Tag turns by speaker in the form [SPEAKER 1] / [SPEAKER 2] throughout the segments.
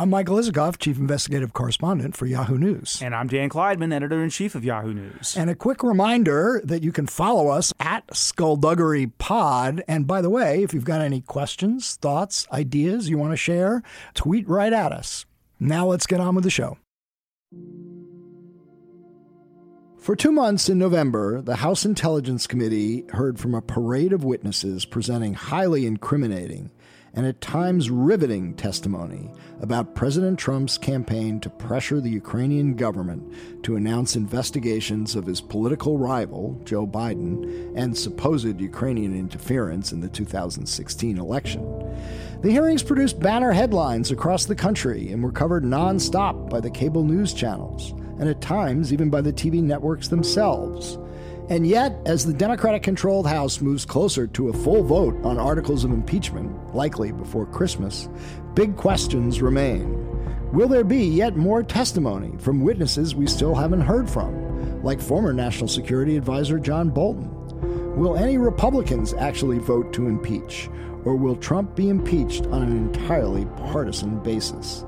[SPEAKER 1] I'm Michael Isikoff, Chief Investigative Correspondent for Yahoo News.
[SPEAKER 2] And I'm Dan Klaidman, Editor in Chief of Yahoo News.
[SPEAKER 1] And a quick reminder that you can follow us at Skullduggery Pod. And by the way, if you've got any questions, thoughts, ideas you want to share, tweet right at us. Now let's get on with the show. For two months in November, the House Intelligence Committee heard from a parade of witnesses presenting highly incriminating and at times riveting testimony about President Trump's campaign to pressure the Ukrainian government to announce investigations of his political rival, Joe Biden, and supposed Ukrainian interference in the 2016 election. The hearings produced banner headlines across the country and were covered nonstop by the cable news channels, and at times even by the TV networks themselves. And yet, as the Democratic controlled House moves closer to a full vote on articles of impeachment, likely before Christmas, big questions remain. Will there be yet more testimony from witnesses we still haven't heard from, like former National Security Advisor John Bolton? Will any Republicans actually vote to impeach, or will Trump be impeached on an entirely partisan basis?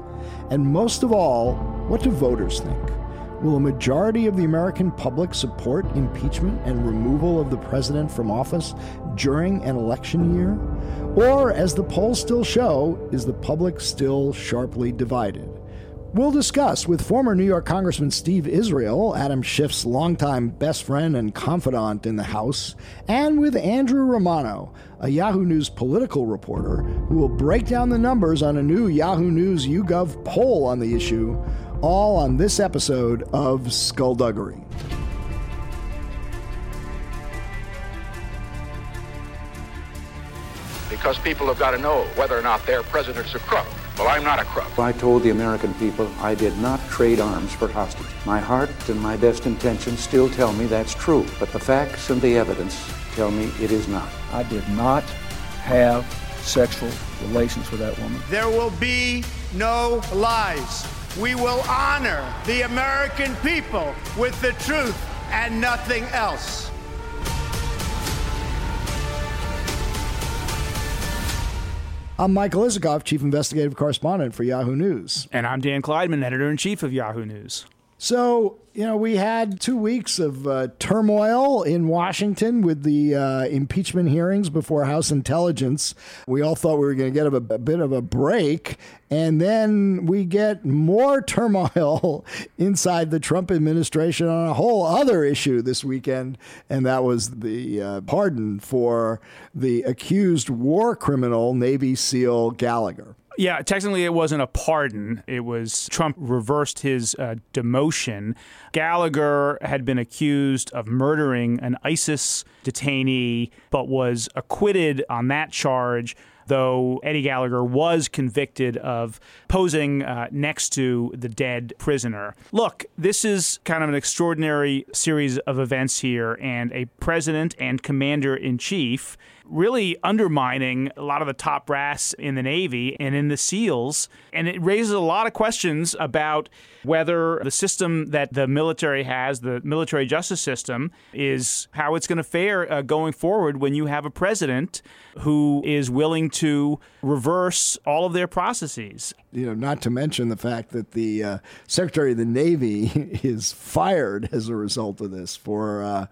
[SPEAKER 1] And most of all, what do voters think? Will a majority of the American public support impeachment and removal of the president from office during an election year? Or, as the polls still show, is the public still sharply divided? We'll discuss with former New York Congressman Steve Israel, Adam Schiff's longtime best friend and confidant in the House, and with Andrew Romano, a Yahoo News political reporter who will break down the numbers on a new Yahoo News YouGov poll on the issue all on this episode of Skullduggery.
[SPEAKER 3] Because people have got to know whether or not their president's a crook. Well, I'm not a crook.
[SPEAKER 4] I told the American people I did not trade arms for hostages. My heart and my best intentions still tell me that's true, but the facts and the evidence tell me it is not.
[SPEAKER 5] I did not have sexual relations with that woman.
[SPEAKER 6] There will be no lies. We will honor the American people with the truth and nothing else.
[SPEAKER 1] I'm Michael Isikoff, Chief Investigative Correspondent for Yahoo News.
[SPEAKER 2] And I'm Dan Klaidman, Editor in Chief of Yahoo News.
[SPEAKER 1] So, you know, we had two weeks of uh, turmoil in Washington with the uh, impeachment hearings before House Intelligence. We all thought we were going to get a, a, bit of a break. And then we get more turmoil inside the Trump administration on a whole other issue this weekend. And that was the uh, pardon for the accused war criminal Navy SEAL Gallagher.
[SPEAKER 2] Yeah, technically it wasn't a pardon. It was Trump reversed his uh, demotion. Gallagher had been accused of murdering an ISIS detainee, but was acquitted on that charge though Eddie Gallagher was convicted of posing uh, next to the dead prisoner. Look, this is kind of an extraordinary series of events here, and a president and commander in chief really undermining a lot of the top brass in the Navy and in the SEALs. And it raises a lot of questions about whether the system that the military has, the military justice system, is how it's going to fare uh, going forward when you have a president who is willing to reverse all of their processes.
[SPEAKER 1] You know, not to mention the fact that the uh, Secretary of the Navy is fired as a result of this for uh,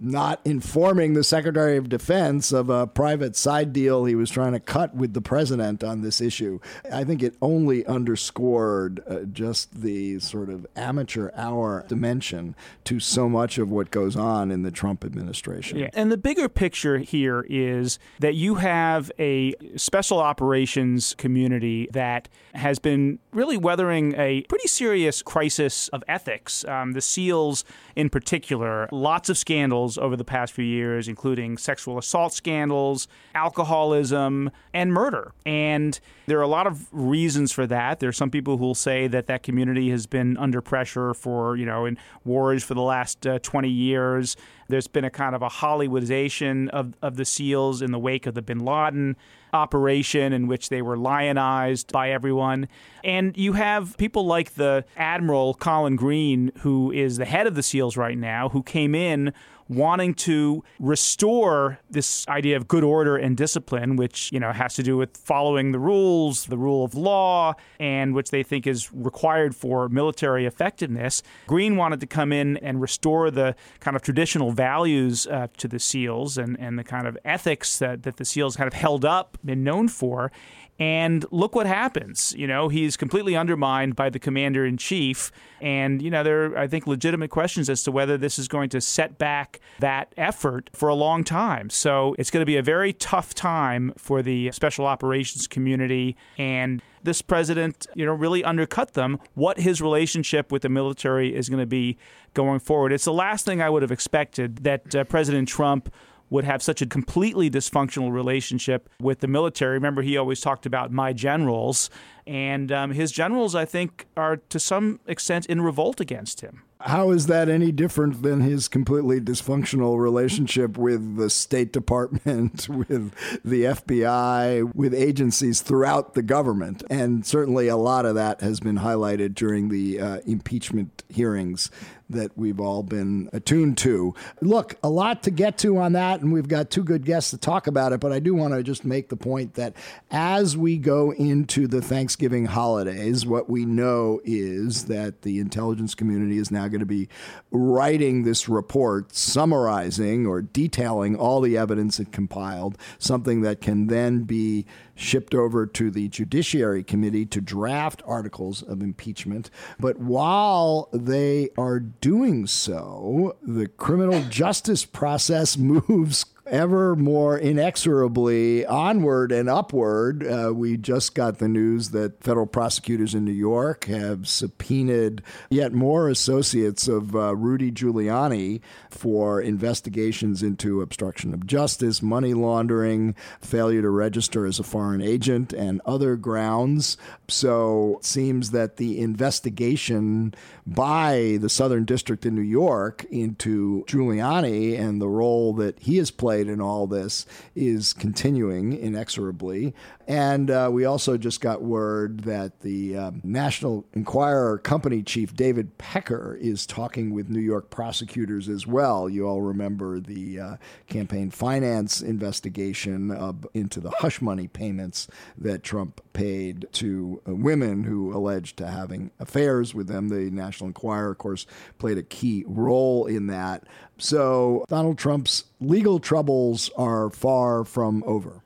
[SPEAKER 1] not informing the Secretary of Defense of a private side deal he was trying to cut with the president on this issue. I think it only underscored uh, just the sort of amateur hour dimension to so much of what goes on in the Trump administration.
[SPEAKER 2] Yeah. And the bigger picture here is that you have a special operations community that has been really weathering a pretty serious crisis of ethics. Um, the SEALs, in particular, lots of scandals over the past few years, including sexual assault scandals, alcoholism, and murder. And there are a lot of reasons for that. There are some people who will say that that community has been under pressure for, you know, in wars for the last uh, 20 years. There's been a kind of a Hollywoodization of, of the SEALs in the wake of the bin Laden operation in which they were lionized by everyone. And you have people like the Admiral Collin Green, who is the head of the SEALs right now, who came in wanting to restore this idea of good order and discipline, which you know has to do with following the rules, the rule of law, and which they think is required for military effectiveness. Green wanted to come in and restore the kind of traditional values uh, to the SEALs and, and the kind of ethics that, that the SEALs kind of held up and known for. And look what happens. You know, he's completely undermined by the commander in chief. And, you know, there are, I think, legitimate questions as to whether this is going to set back that effort for a long time. So it's going to be a very tough time for the special operations community. And this president, you know, really undercut them what his relationship with the military is going to be going forward. It's the last thing I would have expected that uh, President Trump would have such a completely dysfunctional relationship with the military. Remember, he always talked about my generals, and um, his generals, I think, are to some extent in revolt against him.
[SPEAKER 1] How is that any different than his completely dysfunctional relationship with the State Department, with the FBI, with agencies throughout the government? And certainly a lot of that has been highlighted during the uh, impeachment hearings that we've all been attuned to. Look, a lot to get to on that, and we've got two good guests to talk about it, but I do want to just make the point that as we go into the Thanksgiving holidays, what we know is that the intelligence community is now going to be writing this report, summarizing or detailing all the evidence it compiled, something that can then be shipped over to the Judiciary Committee to draft articles of impeachment. But while they are doing so, the criminal justice process moves ever more inexorably onward and upward. Uh, we just got the news that federal prosecutors in New York have subpoenaed yet more associates of uh, Rudy Giuliani for investigations into obstruction of justice, money laundering, failure to register as a foreign agent, and other grounds. So it seems that the investigation by the Southern District in New York into Giuliani and the role that he has played in all this is continuing inexorably. And uh, we also just got word that the um, National Enquirer company chief, David Pecker, is talking with New York prosecutors as well. You all remember the uh, campaign finance investigation uh, into the hush money payments that Trump paid to uh, women who alleged to having affairs with them. The National Enquirer, of course, played a key role in that. So Donald Trump's legal troubles are far from over.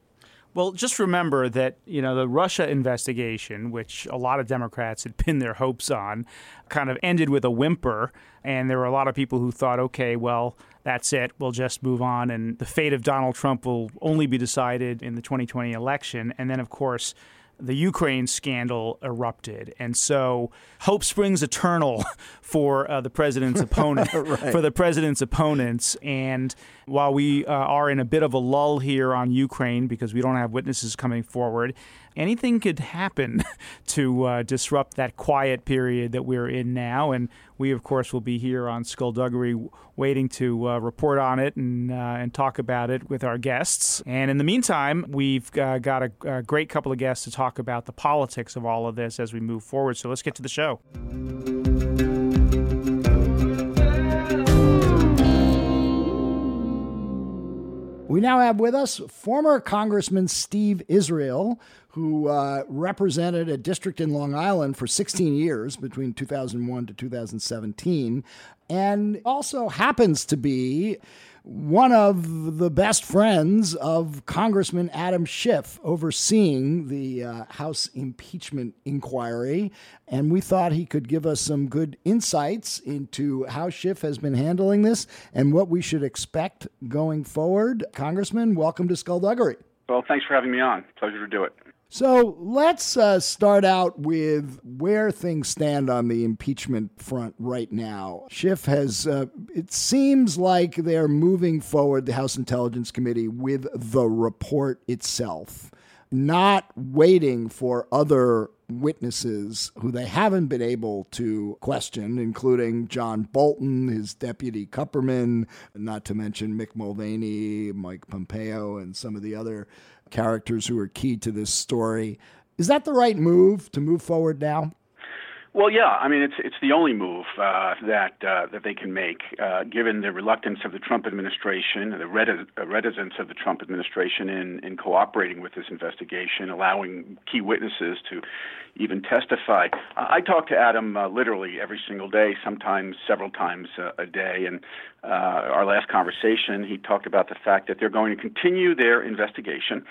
[SPEAKER 2] Well, just remember that, you know, the Russia investigation, which a lot of Democrats had pinned their hopes on, kind of ended with a whimper. And there were a lot of people who thought, okay, well, that's it. We'll just move on. And the fate of Donald Trump will only be decided in the 2020 election. And then, of course, the Ukraine scandal erupted, and so hope springs eternal for uh, the president's opponent, right. for the president's opponents. And while we uh, are in a bit of a lull here on Ukraine because we don't have witnesses coming forward, anything could happen to uh, disrupt that quiet period that we're in now. And we, of course, will be here on Skullduggery waiting to uh, report on it and, uh, and talk about it with our guests. And in the meantime, we've uh, got a, a great couple of guests to talk about the politics of all of this as we move forward. So let's get to the show.
[SPEAKER 1] We now have with us former Congressman Steve Israel, who uh, represented a district in Long Island for 16 years between 2001 to 2017, and also happens to be one of the best friends of Congressman Adam Schiff overseeing the uh, House impeachment inquiry. And we thought he could give us some good insights into how Schiff has been handling this and what we should expect going forward. Congressman, welcome to Skullduggery.
[SPEAKER 7] Well, thanks for having me on. Pleasure to do it.
[SPEAKER 1] So let's uh, start out with where things stand on the impeachment front right now. Schiff has, uh, it seems like they're moving forward, the House Intelligence Committee, with the report itself, not waiting for other witnesses who they haven't been able to question, including John Bolton, his deputy Kupperman, not to mention Mick Mulvaney, Mike Pompeo, and some of the other characters who are key to this story. Is that the right move to move forward now?
[SPEAKER 7] Well, yeah. I mean, it's it's the only move uh, that uh, that they can make, uh, given the reluctance of the Trump administration, the uh, reticence of the Trump administration in in cooperating with this investigation, allowing key witnesses to even testify. I talk to Adam uh, literally every single day, sometimes several times uh, a day, and our last conversation, he talked about the fact that they're going to continue their investigation.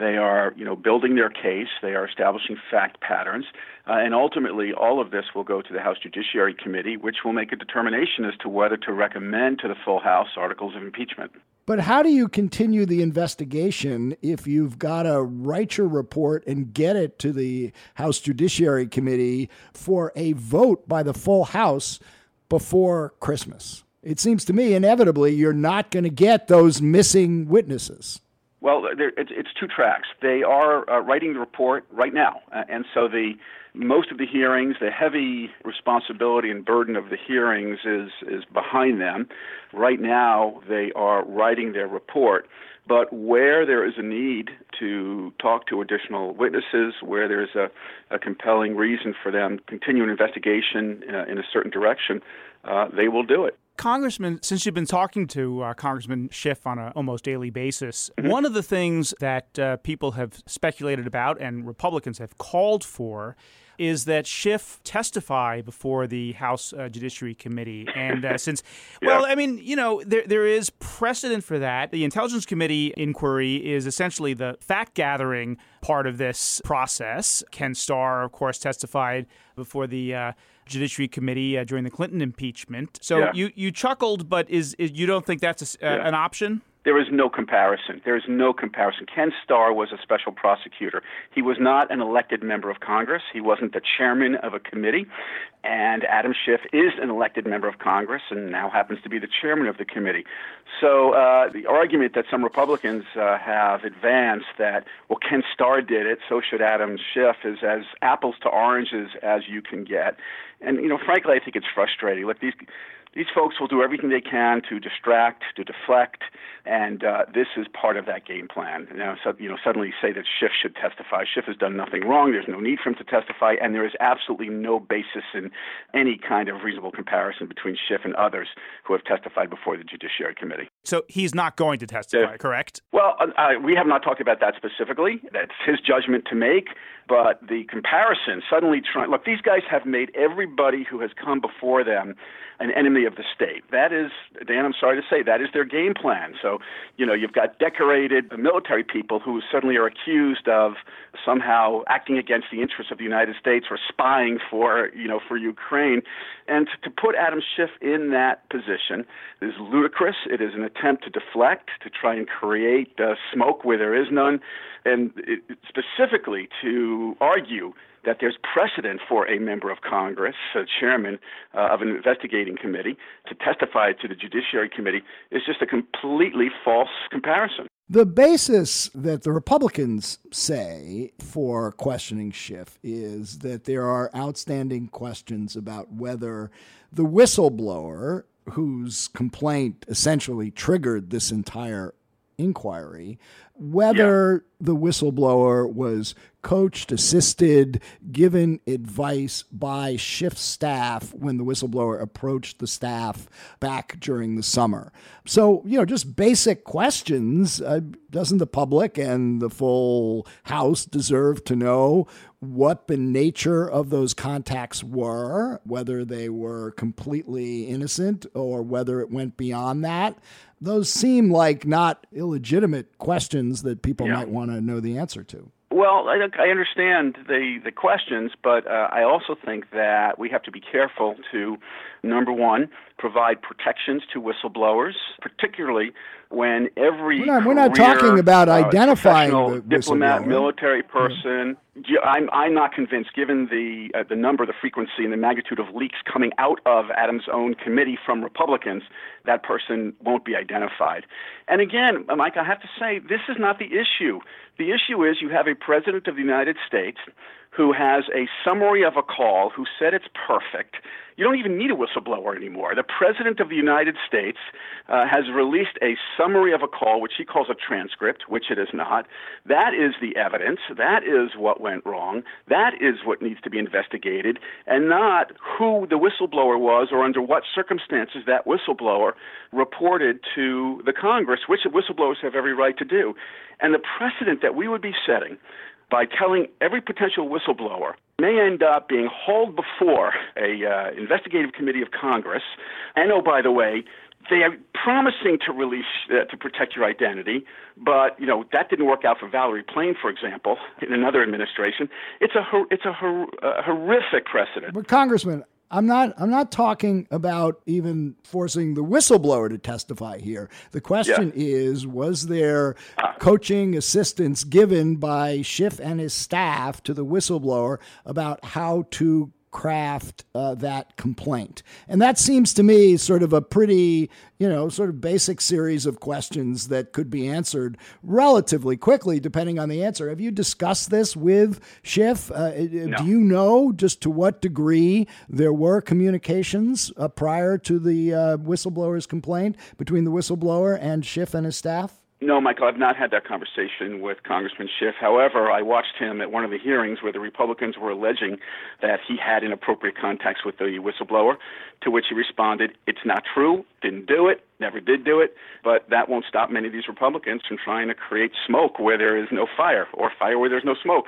[SPEAKER 7] They are, you know, building their case. They are establishing fact patterns, and ultimately, all of this will go to the House Judiciary Committee, which will make a determination as to whether to recommend to the full House articles of impeachment.
[SPEAKER 1] But how do you continue the investigation if you've got to write your report and get it to the House Judiciary Committee for a vote by the full House before Christmas? It seems to me inevitably you're not going to get those missing witnesses.
[SPEAKER 7] Well, it's, two tracks. They are uh, writing the report right now, uh, and so the most of the hearings, the heavy responsibility and burden of the hearings is is behind them. Right now, they are writing their report. But where there is a need to talk to additional witnesses, where there's a, a compelling reason for them to continue an investigation uh, in a certain direction, uh, they will do it.
[SPEAKER 2] Congressman, since you've been talking to uh, Congressman Schiff on an almost daily basis, mm-hmm. one of the things that uh, people have speculated about and Republicans have called for is that Schiff testify before the House uh, Judiciary Committee. And uh, since, yeah. well, I mean, you know, there, there is precedent for that. The Intelligence Committee inquiry is essentially the fact gathering part of this process. Ken Starr, of course, testified before the uh, Judiciary Committee uh, during the Clinton impeachment. So yeah. you, you chuckled, but is, is you don't think that's a, uh, yeah. an option?
[SPEAKER 7] There is no comparison. There is no comparison. Ken Starr was a special prosecutor. He was not an elected member of Congress. He wasn't the chairman of a committee. And Adam Schiff is an elected member of Congress and now happens to be the chairman of the committee. So uh, the argument that some Republicans uh, have advanced that, well, Ken Starr did it, so should Adam Schiff, is as apples to oranges as you can get. And, you know, frankly, I think it's frustrating. Look, these these folks will do everything they can to distract, to deflect, and uh, this is part of that game plan. You know, so, you know, suddenly say that Schiff should testify. Schiff has done nothing wrong. There's no need for him to testify, and there is absolutely no basis in any kind of reasonable comparison between Schiff and others who have testified before the Judiciary Committee.
[SPEAKER 2] So he's not going to testify, correct?
[SPEAKER 7] Well, uh, uh, we have not talked about that specifically. That's his judgment to make. But the comparison suddenly trying look, these guys have made everybody who has come before them an enemy of the state. That is, Dan, I'm sorry to say, that is their game plan. So, you know, you've got decorated military people who suddenly are accused of somehow acting against the interests of the United States or spying for, you know, for Ukraine. And to, put Adam Schiff in that position is ludicrous. It is an attempt to deflect, to try and create uh, smoke where there is none, and specifically to argue that there's precedent for a member of Congress, a chairman uh, of an investigating committee, to testify to the Judiciary Committee is just a completely false comparison.
[SPEAKER 1] The basis that the Republicans say for questioning Schiff is that there are outstanding questions about whether the whistleblower whose complaint essentially triggered this entire inquiry whether yeah. the whistleblower was coached, assisted, given advice by Schiff staff when the whistleblower approached the staff back during the summer. So, you know, just basic questions. Uh, doesn't the public and the full House deserve to know what the nature of those contacts were, whether they were completely innocent or whether it went beyond that? those seem like not illegitimate questions that people yeah. might want to know the answer to.
[SPEAKER 7] Well, I, I understand the the questions, but uh, I also think that we have to be careful to, number one, provide protections to whistleblowers, particularly when every
[SPEAKER 1] we're not, we're not talking about uh, identifying
[SPEAKER 7] the diplomat, military person. I'm I'm not convinced, given the uh, the number, the frequency, and the magnitude of leaks coming out of Adam's own committee from Republicans, that person won't be identified. And again, Mike, I have to say this is not the issue. The issue is you have a president of the United States who has a summary of a call, who said it's perfect. You don't even need a whistleblower anymore. The President of the United States uh, has released a summary of a call, which he calls a transcript, which it is not. That is the evidence. That is what went wrong. That is what needs to be investigated, and not who the whistleblower was or under what circumstances that whistleblower reported to the Congress, which whistleblowers have every right to do. And the precedent that we would be setting by telling every potential whistleblower may end up being hauled before a uh, investigative committee of Congress. And oh, by the way, they are promising to release uh, to protect your identity, but you know that didn't work out for Valerie Plame, for example, in another administration. It's a it's a, a horrific precedent.
[SPEAKER 1] But Congressman, I'm not I'm not talking about even forcing the whistleblower to testify here. The question yeah. is was there coaching assistance given by Schiff and his staff to the whistleblower about how to craft uh, that complaint? And that seems to me sort of a pretty, you know, sort of basic series of questions that could be answered relatively quickly, depending on the answer. Have you discussed this with Schiff? Uh, uh no. Do you know just to what degree there were communications uh, prior to the uh, whistleblower's complaint between the whistleblower and Schiff and his staff?
[SPEAKER 7] No, Michael, I've not had that conversation with Congressman Schiff. However, I watched him at one of the hearings where the Republicans were alleging that he had inappropriate contacts with the whistleblower, to which he responded, It's not true, didn't do it, never did do it, but that won't stop many of these Republicans from trying to create smoke where there is no fire, or fire where there's no smoke.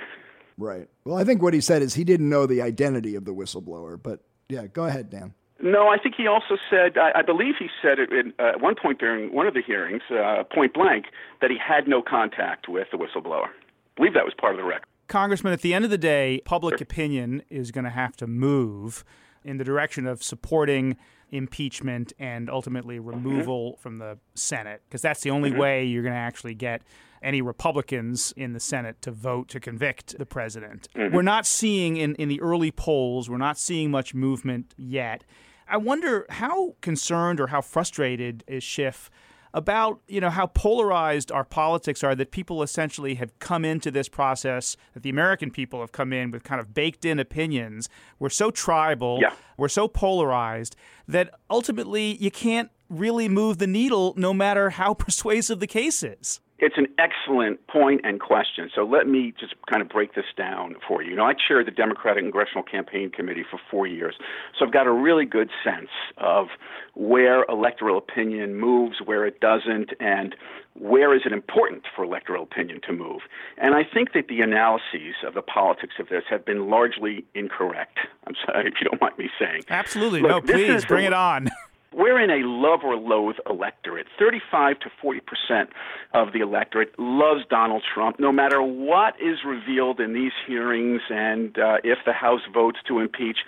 [SPEAKER 1] Right. Well, I think what he said is he didn't know the identity of the whistleblower, but yeah, go ahead, Dan.
[SPEAKER 7] No, I think he also said, I, I believe he said it in, uh, at one point during one of the hearings, uh, point blank, that he had no contact with the whistleblower. I believe that was part of the record.
[SPEAKER 2] Congressman, at the end of the day, public opinion is going to have to move in the direction of supporting impeachment and ultimately removal mm-hmm. from the Senate, because that's the only mm-hmm. way you're going to actually get any Republicans in the Senate to vote to convict the president. Mm-hmm. We're not seeing in, in the early polls, we're not seeing much movement yet. I wonder how concerned or how frustrated is Schiff about you know how polarized our politics are that people essentially have come into this process that the American people have come in with kind of baked in opinions. We're so tribal,
[SPEAKER 7] yeah.
[SPEAKER 2] we're so polarized that ultimately you can't really move the needle no matter how persuasive the case is.
[SPEAKER 7] It's an excellent point and question. So let me just kind of break this down for you. You know, I chaired the Democratic Congressional Campaign Committee for four years, so I've got a really good sense of where electoral opinion moves, where it doesn't, and where is it important for electoral opinion to move. And I think that the analyses of the politics of this have been largely incorrect. I'm sorry if you don't mind me saying.
[SPEAKER 2] Absolutely. Look, no, please bring the, it on.
[SPEAKER 7] we're in a love or loathe electorate. 35 to 40 percent of the electorate loves Donald Trump, no matter what is revealed in these hearings and uh, if the House votes to impeach.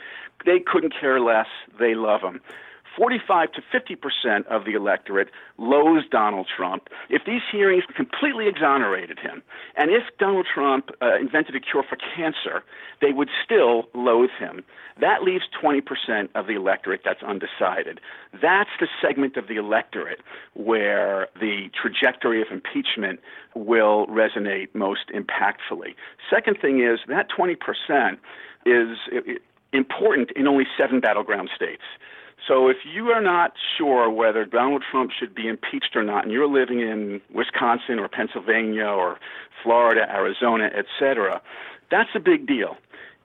[SPEAKER 7] They couldn't care less. They love him. 45 to 50 percent of the electorate loathes Donald Trump. If these hearings completely exonerated him, and if Donald Trump uh, invented a cure for cancer, they would still loathe him. That leaves 20 percent of the electorate that's undecided. That's the segment of the electorate where the trajectory of impeachment will resonate most impactfully. Second thing is that 20 percent is important in only seven battleground states. So if you are not sure whether Donald Trump should be impeached or not, and you're living in Wisconsin or Pennsylvania or Florida, Arizona, et cetera, that's a big deal.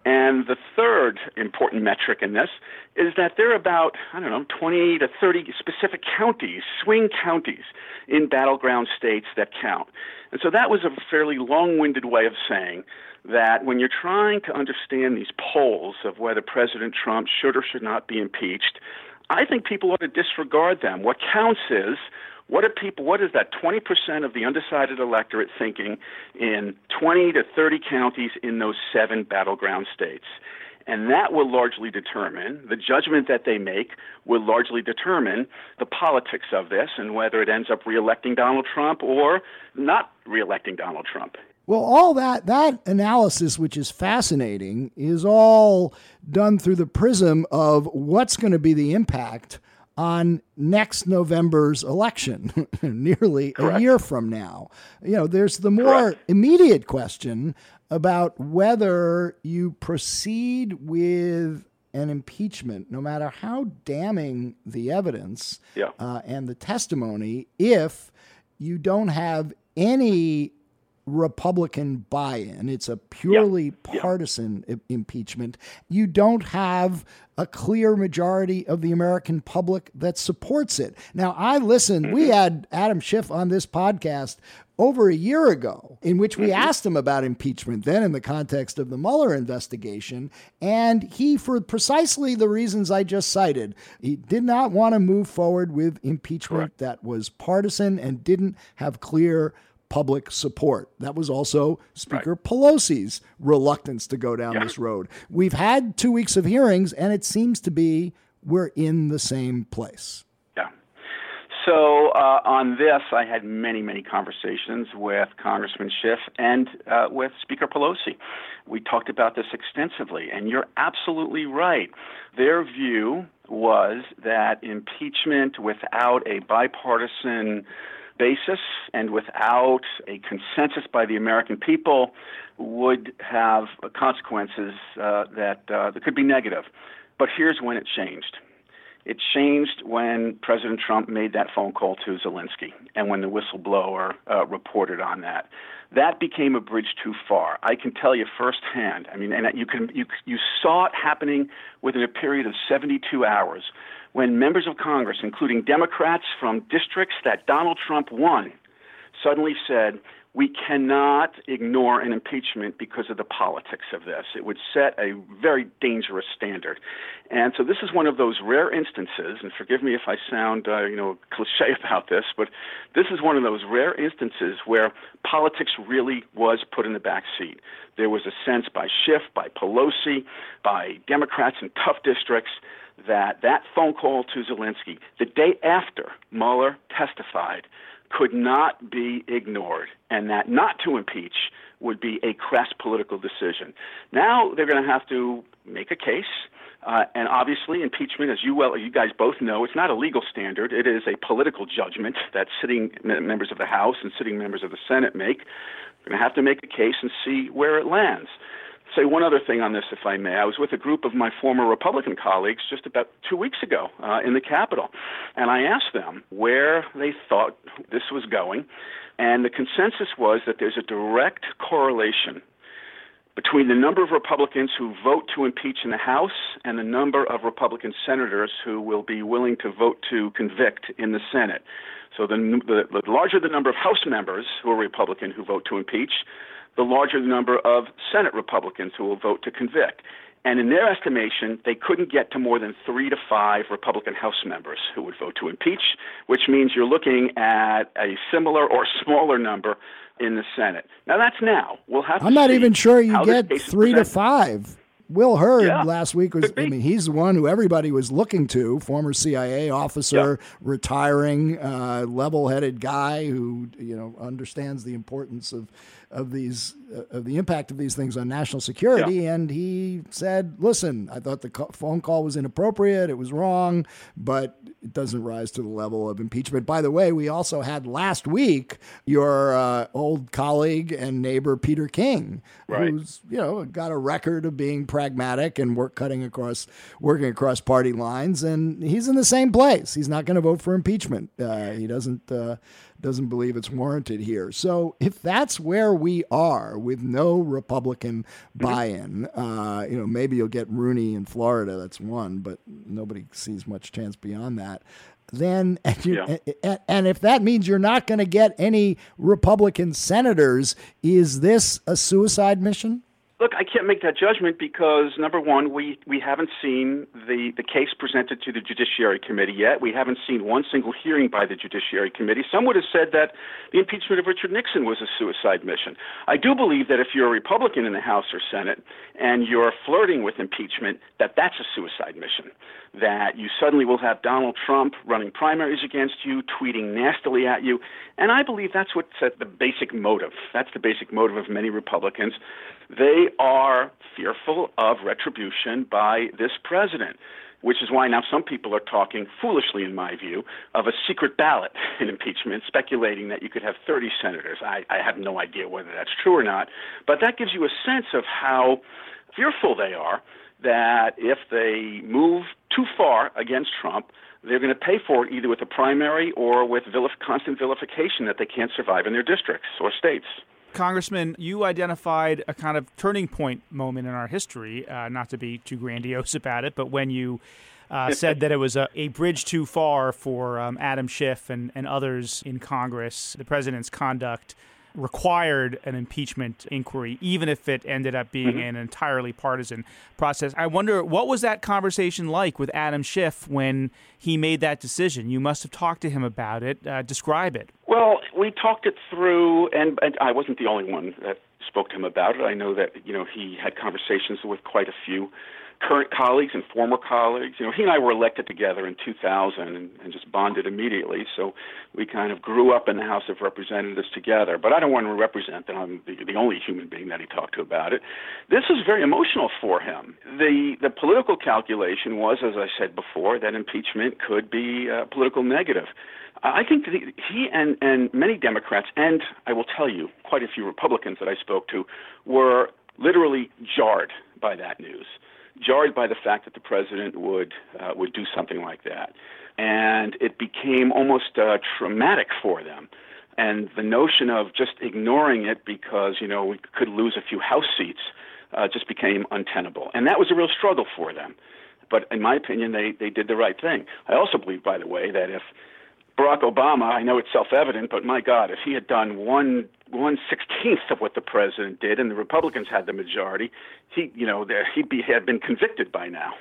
[SPEAKER 7] And the third important metric in this is that there are about, I don't know, 20 to 30 specific counties, swing counties in battleground states that count. And so that was a fairly long winded way of saying that when you're trying to understand these polls of whether President Trump should or should not be impeached, I think people ought to disregard them. What counts is what are people what is that 20% of the undecided electorate thinking in 20 to 30 counties in those seven battleground states? And that will largely determine the judgment that they make will largely determine the politics of this and whether it ends up reelecting Donald Trump or not reelecting Donald Trump.
[SPEAKER 1] Well, all that that analysis, which is fascinating, is all done through the prism of what's going to be the impact on next November's election, nearly
[SPEAKER 7] Correct.
[SPEAKER 1] a year from now. You know, there's the more
[SPEAKER 7] Correct.
[SPEAKER 1] immediate question about whether you proceed with an impeachment, no matter how damning the evidence
[SPEAKER 7] Yeah.
[SPEAKER 1] uh, and the testimony, if you don't have any Republican buy in. It's a purely
[SPEAKER 7] Yeah.
[SPEAKER 1] partisan i- impeachment. You don't have a clear majority of the American public that supports it. Now, I listened, we mm-hmm. had Adam Schiff on this podcast over a year ago, in which we mm-hmm. asked him about impeachment, then in the context of the Mueller investigation. And he, for precisely the reasons I just cited, he did not want to move forward with impeachment that was partisan and didn't have clear public support. That was also Speaker Pelosi's reluctance to go down this road. We've had two weeks of hearings, and it seems to be we're in the same place.
[SPEAKER 7] Yeah. So uh, on this, I had many, many conversations with Congressman Schiff and uh, with Speaker Pelosi. We talked about this extensively, and you're absolutely right. Their view was that impeachment without a bipartisan basis and without a consensus by the American people would have consequences uh, that uh, that could be negative. But here's when it changed. It changed when President Trump made that phone call to Zelensky and when the whistleblower uh, reported on that. That became a bridge too far. I can tell you firsthand. I mean, and you can you you saw it happening within a period of 72 hours when members of Congress, including Democrats from districts that Donald Trump won, suddenly said, we cannot ignore an impeachment because of the politics of this. It would set a very dangerous standard. And so this is one of those rare instances, and forgive me if I sound, uh, you know, cliche about this, but this is one of those rare instances where politics really was put in the back seat. There was a sense by Schiff, by Pelosi, by Democrats in tough districts that that phone call to Zelensky, the day after Mueller testified, could not be ignored, and that not to impeach would be a crass political decision. Now they're going to have to make a case. Uh, and obviously, impeachment, as you well, you guys both know, it's not a legal standard. It is a political judgment that sitting members of the House and sitting members of the Senate make. We're going to have to make a case and see where it lands say one other thing on this, if I may. I was with a group of my former Republican colleagues just about two weeks ago uh, in the Capitol, and I asked them where they thought this was going, and the consensus was that there's a direct correlation between the number of Republicans who vote to impeach in the House and the number of Republican senators who will be willing to vote to convict in the Senate. So the, the, the larger the number of House members who are Republican who vote to impeach, the larger the number of Senate Republicans who will vote to convict. And in their estimation, they couldn't get to more than three to five Republican House members who would vote to impeach, which means you're looking at a similar or smaller number in the Senate. Now, that's now. We'll have to
[SPEAKER 1] I'm not even sure you get three to five. Will Hurd
[SPEAKER 7] Yeah,
[SPEAKER 1] last week was. I mean, he's the one who everybody was looking to, former CIA officer, retiring, uh, level headed guy who, you know, understands the importance of, of these, uh, of the impact of these things on national security. And he said, listen, I thought the co- phone call was inappropriate. It was wrong, but it doesn't rise to the level of impeachment. By the way, we also had last week your uh, old colleague and neighbor, Peter King,
[SPEAKER 7] Right.
[SPEAKER 1] who's, you know, got a record of being pragmatic and work cutting across working across party lines and he's in the same place he's not going to vote for impeachment uh, he doesn't uh, doesn't believe it's warranted here. So if that's where we are with no republican buy-in uh, you know maybe you'll get rooney in florida that's one but nobody sees much chance beyond that. Then and, you,
[SPEAKER 7] Yeah.
[SPEAKER 1] and, and if that means you're not going to get any republican senators is this a suicide mission
[SPEAKER 7] Look, I can't make that judgment because number one, we, we haven't seen the, the case presented to the Judiciary Committee yet. We haven't seen one single hearing by the Judiciary Committee. Some would have said that the impeachment of Richard Nixon was a suicide mission. I do believe that if you're a Republican in the House or Senate and you're flirting with impeachment, that that's a suicide mission. That you suddenly will have Donald Trump running primaries against you, tweeting nastily at you, and I believe that's what's at the basic motive. That's the basic motive of many Republicans. They are fearful of retribution by this president which is why now some people are talking, foolishly in my view, of a secret ballot in impeachment, speculating that you could have 30 senators. I, I have no idea whether that's true or not, but that gives you a sense of how fearful they are that if they move too far against Trump, they're going to pay for it either with a primary or with vilif- constant vilification that they can't survive in their districts or states.
[SPEAKER 2] Congressman, you identified a kind of turning point moment in our history, uh, not to be too grandiose about it, but when you uh, said that it was a, a, bridge too far for um, Adam Schiff and, and others in Congress, the president's conduct required an impeachment inquiry, even if it ended up being mm-hmm. an entirely partisan process. I wonder what was that conversation like with Adam Schiff when he made that decision? You must have talked to him about it. Uh, describe it.
[SPEAKER 7] Well, we talked it through, and, and I wasn't the only one that spoke to him about it. I know that you know he had conversations with quite a few current colleagues and former colleagues. You know, he and I were elected together in 2000 and, and just bonded immediately. So we kind of grew up in the House of Representatives together. But I don't want to represent that I'm the, the only human being that he talked to about it. This was very emotional for him. The the political calculation was, as I said before, that impeachment could be a political negative. I think that he and, and many Democrats, and I will tell you, quite a few Republicans that I spoke to, were literally jarred by that news jarred by the fact that the president would uh, would do something like that, and it became almost uh, traumatic for them. And the notion of just ignoring it because you know we could lose a few House seats uh, just became untenable, and that was a real struggle for them. But in my opinion, they they did the right thing. I also believe, by the way, that if Barack Obama, I know it's self-evident, but my God, if he had done one one sixteenth of what the president did, and the Republicans had the majority, he, you know, there, he'd be had been convicted by now.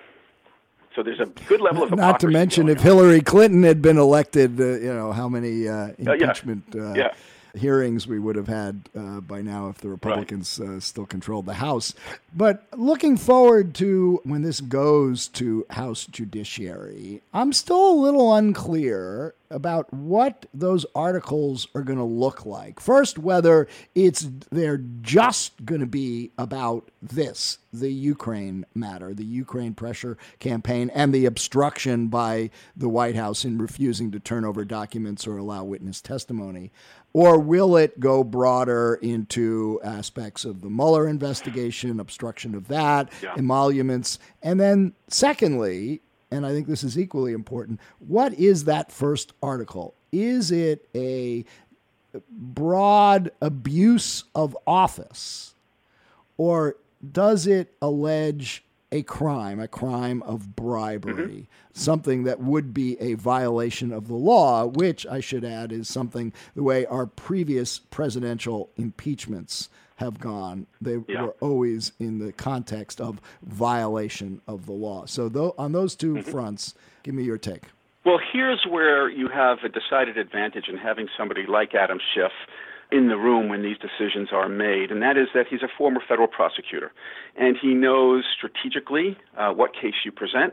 [SPEAKER 7] So there's a good level of
[SPEAKER 1] not to mention if on. Hillary Clinton had been elected, uh, you know how many uh, impeachment uh, yeah. Yeah hearings we would have had uh, by now if the Republicans right. uh, still controlled the House. But looking forward to when this goes to House Judiciary, I'm still a little unclear about what those articles are going to look like. First, whether it's they're just going to be about this, the Ukraine matter, the Ukraine pressure campaign, and the obstruction by the White House in refusing to turn over documents or allow witness testimony. Or will it go broader into aspects of the Mueller investigation, obstruction of that, yeah. emoluments? And then, secondly, and I think this is equally important, what is that first article? Is it a broad abuse of office, or does it allege a crime, a crime of bribery, mm-hmm. something that would be a violation of the law, which I should add is something the way our previous presidential impeachments have gone. They yeah. were always in the context of violation of the law. So, though, on those 2 mm-hmm. fronts, give me your take.
[SPEAKER 7] Well, here's where you have a decided advantage in having somebody like Adam Schiff in the room when these decisions are made, and that is that he's a former federal prosecutor, and he knows strategically uh, what case you present.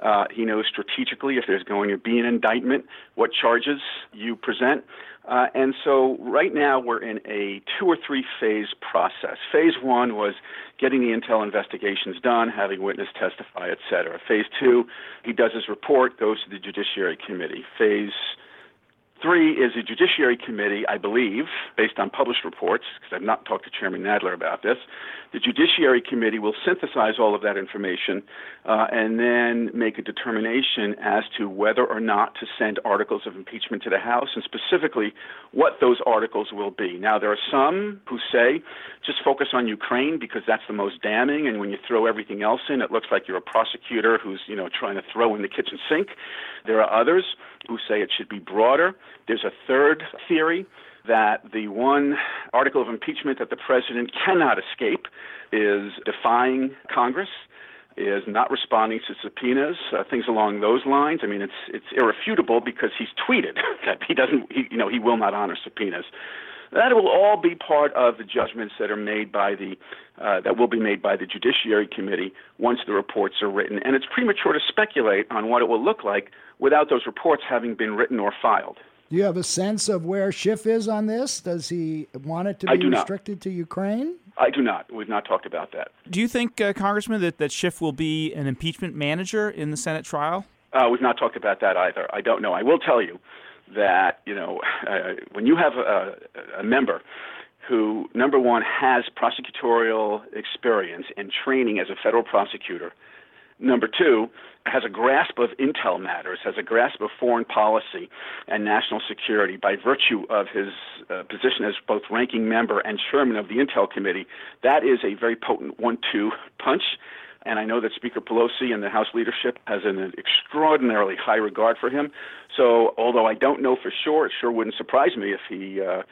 [SPEAKER 7] Uh, he knows strategically if there's going to be an indictment, what charges you present. Uh, and so right now we're in a two or three phase process. Phase one was getting the intel investigations done, having witness testify, et cetera. Phase two, he does his report, goes to the Judiciary Committee. Phase Three is a judiciary committee, I believe, based on published reports, because I've not talked to Chairman Nadler about this. The judiciary committee will synthesize all of that information uh, and then make a determination as to whether or not to send articles of impeachment to the House and specifically what those articles will be. Now, there are some who say just focus on Ukraine because that's the most damning, and when you throw everything else in, it looks like you're a prosecutor who's you know trying to throw in the kitchen sink. There are others who say it should be broader. There's a third theory that the one article of impeachment that the president cannot escape is defying Congress is not responding to subpoenas, uh, things along those lines. I mean, it's it's irrefutable because he's tweeted that he doesn't, he, you know, he will not honor subpoenas. That will all be part of the judgments that are made by the uh, that will be made by the Judiciary Committee once the reports are written. And it's premature to speculate on what it will look like without those reports having been written or filed.
[SPEAKER 1] Do you have a sense of where Schiff is on this? Does he want it to be restricted to Ukraine?
[SPEAKER 7] I do not. We've not talked about that.
[SPEAKER 2] Do you think, uh, Congressman, that, that Schiff will be an impeachment manager in the Senate trial?
[SPEAKER 7] Uh, we've not talked about that either. I don't know. I will tell you that you know uh, when you have a, a member who, number one, has prosecutorial experience and training as a federal prosecutor. Number two, has a grasp of intel matters, has a grasp of foreign policy and national security by virtue of his uh, position as both ranking member and chairman of the Intel Committee. That is a very potent one two punch. And I know that Speaker Pelosi and the House leadership has an extraordinarily high regard for him. So, although I don't know for sure, it sure wouldn't surprise me if he uh,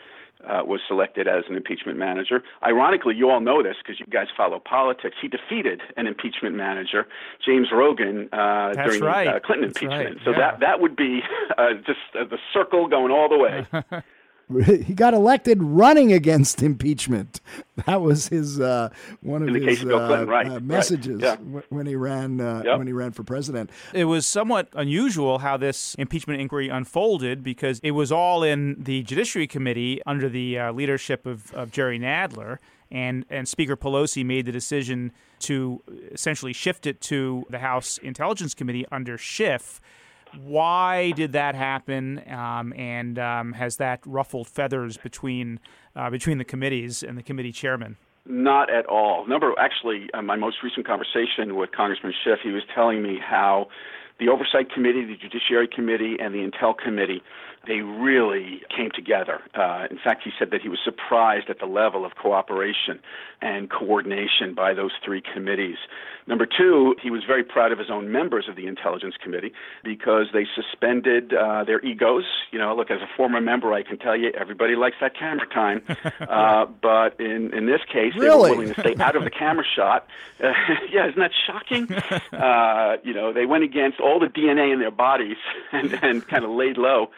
[SPEAKER 7] uh, was selected as an impeachment manager. Ironically, you all know this because you guys follow politics. He defeated an impeachment manager, James Rogan, uh, during
[SPEAKER 2] right.
[SPEAKER 7] the uh, Clinton
[SPEAKER 2] That's
[SPEAKER 7] impeachment.
[SPEAKER 2] right.
[SPEAKER 7] So
[SPEAKER 2] Yeah.
[SPEAKER 7] that that would be uh, just uh, the circle going all the way.
[SPEAKER 1] he got elected running against impeachment. That was his uh, one of his
[SPEAKER 7] of
[SPEAKER 1] uh,
[SPEAKER 7] Clinton, right,
[SPEAKER 1] uh,
[SPEAKER 7] right,
[SPEAKER 1] messages
[SPEAKER 7] yeah.
[SPEAKER 1] when he ran uh,
[SPEAKER 7] Yep.
[SPEAKER 1] when he ran for president.
[SPEAKER 2] It was somewhat unusual how this impeachment inquiry unfolded because it was all in the Judiciary Committee under the uh, leadership of, of Jerry Nadler, and, and Speaker Pelosi made the decision to essentially shift it to the House Intelligence Committee under Schiff. Why did that happen? Um, and um, has that ruffled feathers between uh, between the committees and the committee chairman?
[SPEAKER 7] Not at all. Number actually, uh, my most recent conversation with Congressman Schiff, he was telling me how the Oversight Committee, the Judiciary Committee, and the Intel Committee, they really came together. Uh, in fact, he said that he was surprised at the level of cooperation and coordination by those three committees. Number two, he was very proud of his own members of the Intelligence Committee because they suspended uh, their egos. You know, look, as a former member, I can tell you everybody likes that camera time. Uh, but in, in this case, they
[SPEAKER 1] Really?
[SPEAKER 7] were willing to stay out of the camera shot. Uh, yeah, isn't that shocking? Uh, you know, they went against all the DNA in their bodies and, and kind of laid low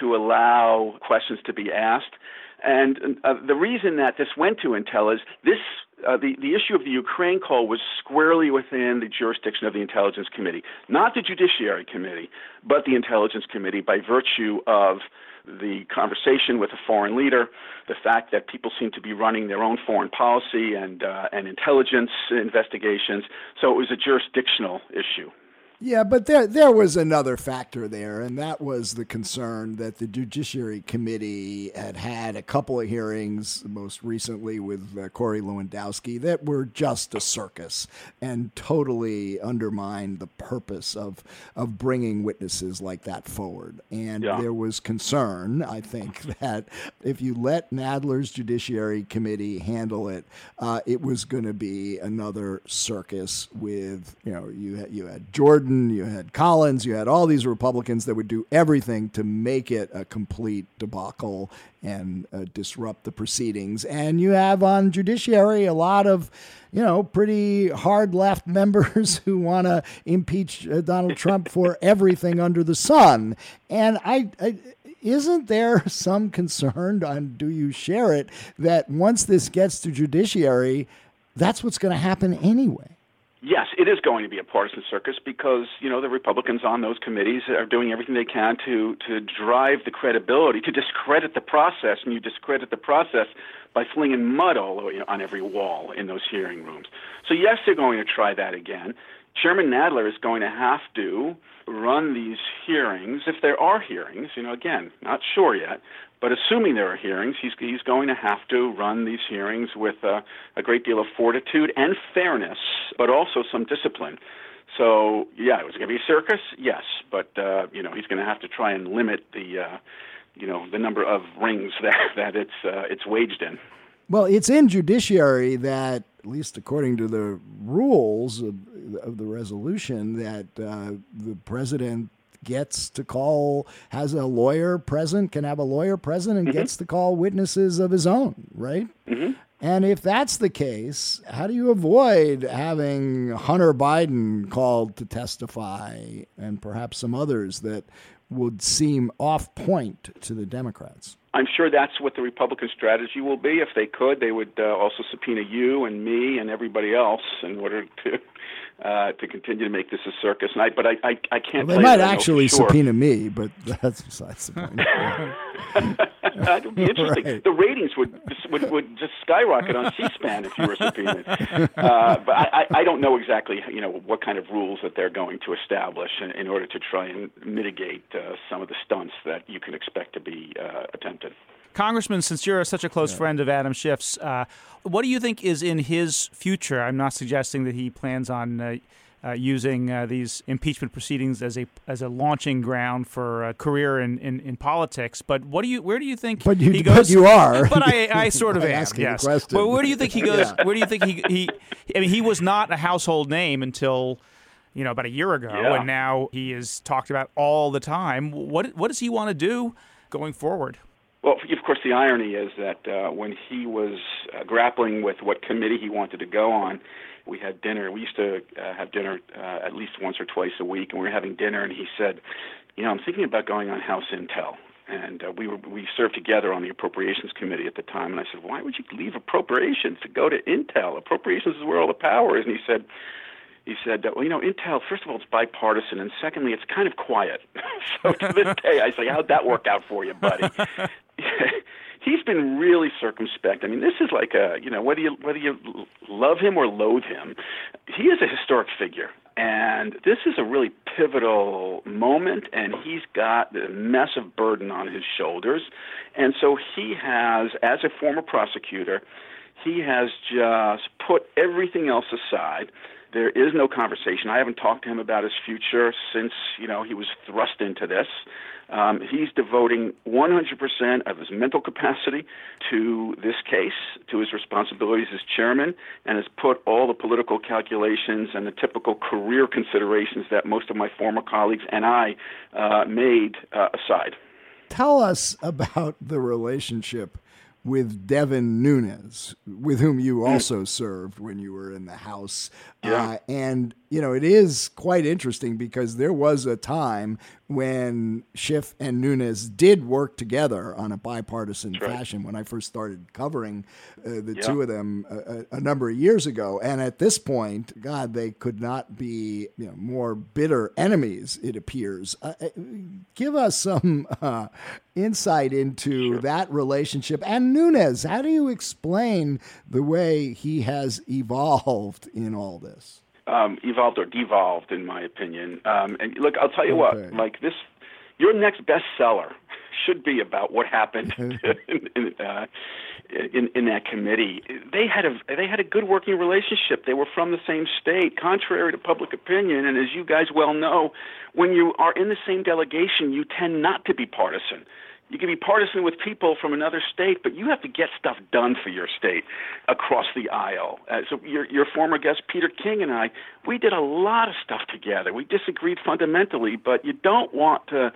[SPEAKER 7] to allow questions to be asked. And uh, the reason that this went to Intel is this uh, the, the issue of the Ukraine call was squarely within the jurisdiction of the Intelligence Committee, not the Judiciary Committee, but the Intelligence Committee by virtue of the conversation with a foreign leader, the fact that people seem to be running their own foreign policy and, uh, and intelligence investigations. So it was a jurisdictional issue.
[SPEAKER 1] Yeah, but there there was another factor there, and that was the concern that the Judiciary Committee had had a couple of hearings, most recently with uh, Corey Lewandowski, that were just a circus and totally undermined the purpose of of bringing witnesses like that forward. And
[SPEAKER 7] Yeah.
[SPEAKER 1] there was concern, I think, that if you let Nadler's Judiciary Committee handle it, uh, it was going to be another circus with you know you you had Jordan, you had Collins, you had all these Republicans that would do everything to make it a complete debacle and uh, disrupt the proceedings. And you have on Judiciary a lot of you know pretty hard left members who want to impeach uh, Donald Trump for everything under the sun. And I, I isn't there some concern, and do you share it, that once this gets to judiciary, that's what's going to happen anyway?
[SPEAKER 7] Yes, it is going to be a partisan circus because you know the Republicans on those committees are doing everything they can to to drive the credibility, to discredit the process, and you discredit the process by flinging mud all over, on every wall in those hearing rooms. So yes, they're going to try that again. Chairman Nadler is going to have to run these hearings if there are hearings. You know, again, not sure yet, but assuming there are hearings, he's he's going to have to run these hearings with uh, a great deal of fortitude and fairness, but also some discipline. So yeah, it was going to be a circus, yes, but uh, you know he's going to have to try and limit the uh, you know the number of rings that that it's uh, it's waged in.
[SPEAKER 1] Well, it's in judiciary that, at least according to the rules of, of the resolution, that uh, the president gets to call, has a lawyer present, can have a lawyer present, and gets to call witnesses of his own, right? And if that's the case, how do you avoid having Hunter Biden called to testify and perhaps some others that would seem off point to the Democrats?
[SPEAKER 7] I'm sure that's what the Republican strategy will be. If they could, they would uh, also subpoena you and me and everybody else in order to uh, to continue to make this a circus. And I, but I, I, I can't.
[SPEAKER 1] Well, they might actually sure. subpoena me, but that's besides the point.
[SPEAKER 7] that would be interesting. Right. The ratings would, would would just skyrocket on C-SPAN if you were subpoenaed. Uh, but I, I don't know exactly, you know, what kind of rules that they're going to establish in, in order to try and mitigate uh, some of the stunts that you can expect to be uh, attempted.
[SPEAKER 2] Congressman, since you're such a close yeah. friend of Adam Schiff's, uh, what do you think is in his future? I'm not suggesting that he plans on uh, uh, using uh, these impeachment proceedings as a as a launching ground for a career in, in, in politics. But what do you where do you think
[SPEAKER 1] but you,
[SPEAKER 2] he goes?
[SPEAKER 1] But you are.
[SPEAKER 2] But I, I sort of am. Yes. But where do you think he goes? yeah. Where do you think he, he? I mean, he was not a household name until you know about a year ago,
[SPEAKER 7] yeah.
[SPEAKER 2] and now he is talked about all the time. What what does he want to do going forward?
[SPEAKER 7] Well, of course, the irony is that uh, when he was uh, grappling with what committee he wanted to go on, we had dinner. We used to uh, have dinner uh, at least once or twice a week, and we were having dinner. And he said, "You know, I'm thinking about going on House Intel." And uh, we were we served together on the Appropriations Committee at the time. And I said, "Why would you leave Appropriations to go to Intel? Appropriations is where all the power is." And he said, he said, well, you know, Intel, first of all, it's bipartisan, and secondly, it's kind of quiet. so to this day, I say, how'd that work out for you, buddy? he's been really circumspect. I mean, this is like a you know whether you whether you love him or loathe him, he is a historic figure, and this is a really pivotal moment. And he's got a massive burden on his shoulders, and so he has, as a former prosecutor, he has just put everything else aside there is no conversation. I haven't talked to him about his future since you know he was thrust into this. Um, he's devoting 100% of his mental capacity to this case, to his responsibilities as chairman, and has put all the political calculations and the typical career considerations that most of my former colleagues and I uh, made uh, aside.
[SPEAKER 1] Tell us about the relationship with Devin Nunes, with whom you also served when you were in the House.
[SPEAKER 7] Yeah.
[SPEAKER 1] Uh, and, you know, it is quite interesting because there was a time when Schiff and Nunes did work together on a bipartisan
[SPEAKER 7] That's
[SPEAKER 1] fashion when I first started covering uh, the yeah. two of them a, a, number of years ago. And at this point, God, they could not be you know, more bitter enemies, it appears. Uh, uh give us some uh, insight into
[SPEAKER 7] sure.
[SPEAKER 1] that relationship. And Nunes, how do you explain the way he has evolved in all this?
[SPEAKER 7] Um, evolved or devolved, in my opinion. Um, and look, I'll tell you okay. what, like this, your next bestseller should be about what happened in, in, uh, in, in that committee. They had a they had a good working relationship. They were from the same state, contrary to public opinion. And as you guys well know, when you are in the same delegation, you tend not to be partisan you can be partisan with people from another state, but you have to get stuff done for your state across the aisle. Uh, so your your former guest Peter King and I, we did a lot of stuff together. We disagreed fundamentally, but you don't want to,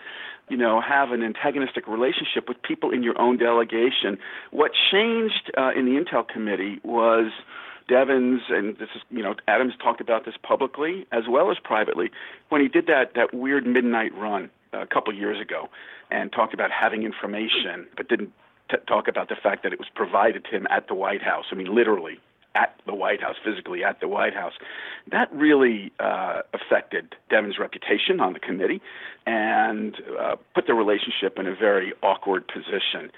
[SPEAKER 7] you know, have an antagonistic relationship with people in your own delegation. What changed uh, in the Intel committee was. Devin's and this is you know Adam's talked about this publicly as well as privately when he did that that weird midnight run a couple years ago and talked about having information, but didn't t- talk about the fact that it was provided to him at the White House. I mean, literally at the White House, physically at the White House. That really uh, affected Devin's reputation on the committee and uh, put the relationship in a very awkward position.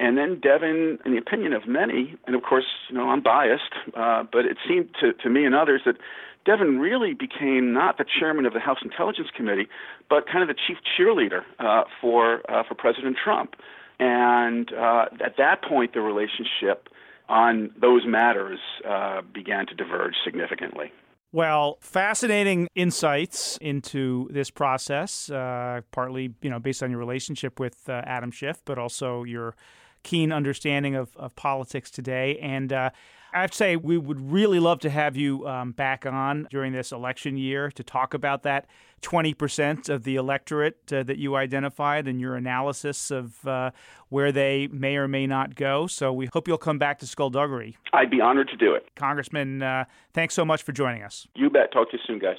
[SPEAKER 7] And then Devin, in the opinion of many, and of course, you know, I'm biased, uh, but it seemed to, to me and others that Devin really became not the chairman of the House Intelligence Committee, but kind of the chief cheerleader uh, for uh, for President Trump. And uh, at that point, the relationship on those matters uh, began to diverge significantly.
[SPEAKER 2] Well, fascinating insights into this process, uh, partly you know based on your relationship with uh, Adam Schiff, but also your keen understanding of, of politics today. And uh, I have to say, we would really love to have you um, back on during this election year to talk about that 20% of the electorate uh, that you identified and your analysis of uh, where they may or may not go. So we hope you'll come back to Skullduggery.
[SPEAKER 7] I'd be honored to do it.
[SPEAKER 2] Congressman, uh, thanks so much for joining us.
[SPEAKER 7] You bet. Talk to you soon, guys.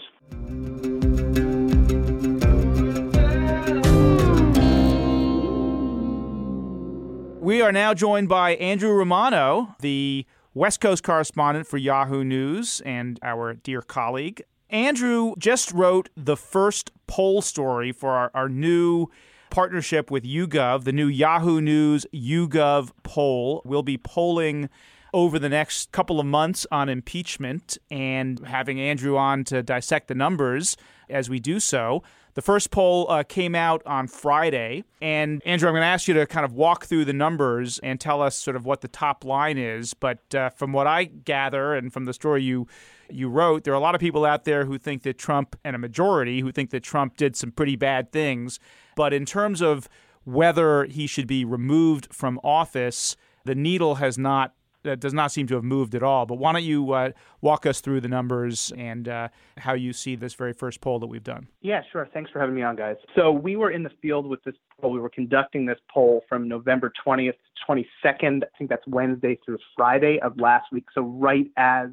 [SPEAKER 2] We are now joined by Andrew Romano, the West Coast correspondent for Yahoo News and our dear colleague. Andrew just wrote the first poll story for our, our new partnership with YouGov, the new Yahoo News YouGov poll. We'll be polling over the next couple of months on impeachment and having Andrew on to dissect the numbers as we do so. The first poll uh, came out on Friday. And Andrew, I'm going to ask you to kind of walk through the numbers and tell us sort of what the top line is. But uh, from what I gather and from the story you you wrote, there are a lot of people out there who think that Trump, and a majority who think that Trump did some pretty bad things. But in terms of whether he should be removed from office, the needle has not that does not seem to have moved at all. But why don't you uh, walk us through the numbers and uh, how you see this very first poll that we've done?
[SPEAKER 8] Yeah, sure. Thanks for having me on, guys. So we were in the field with this poll. We were conducting this poll from November 20th to 22nd. I think that's Wednesday through Friday of last week. So right as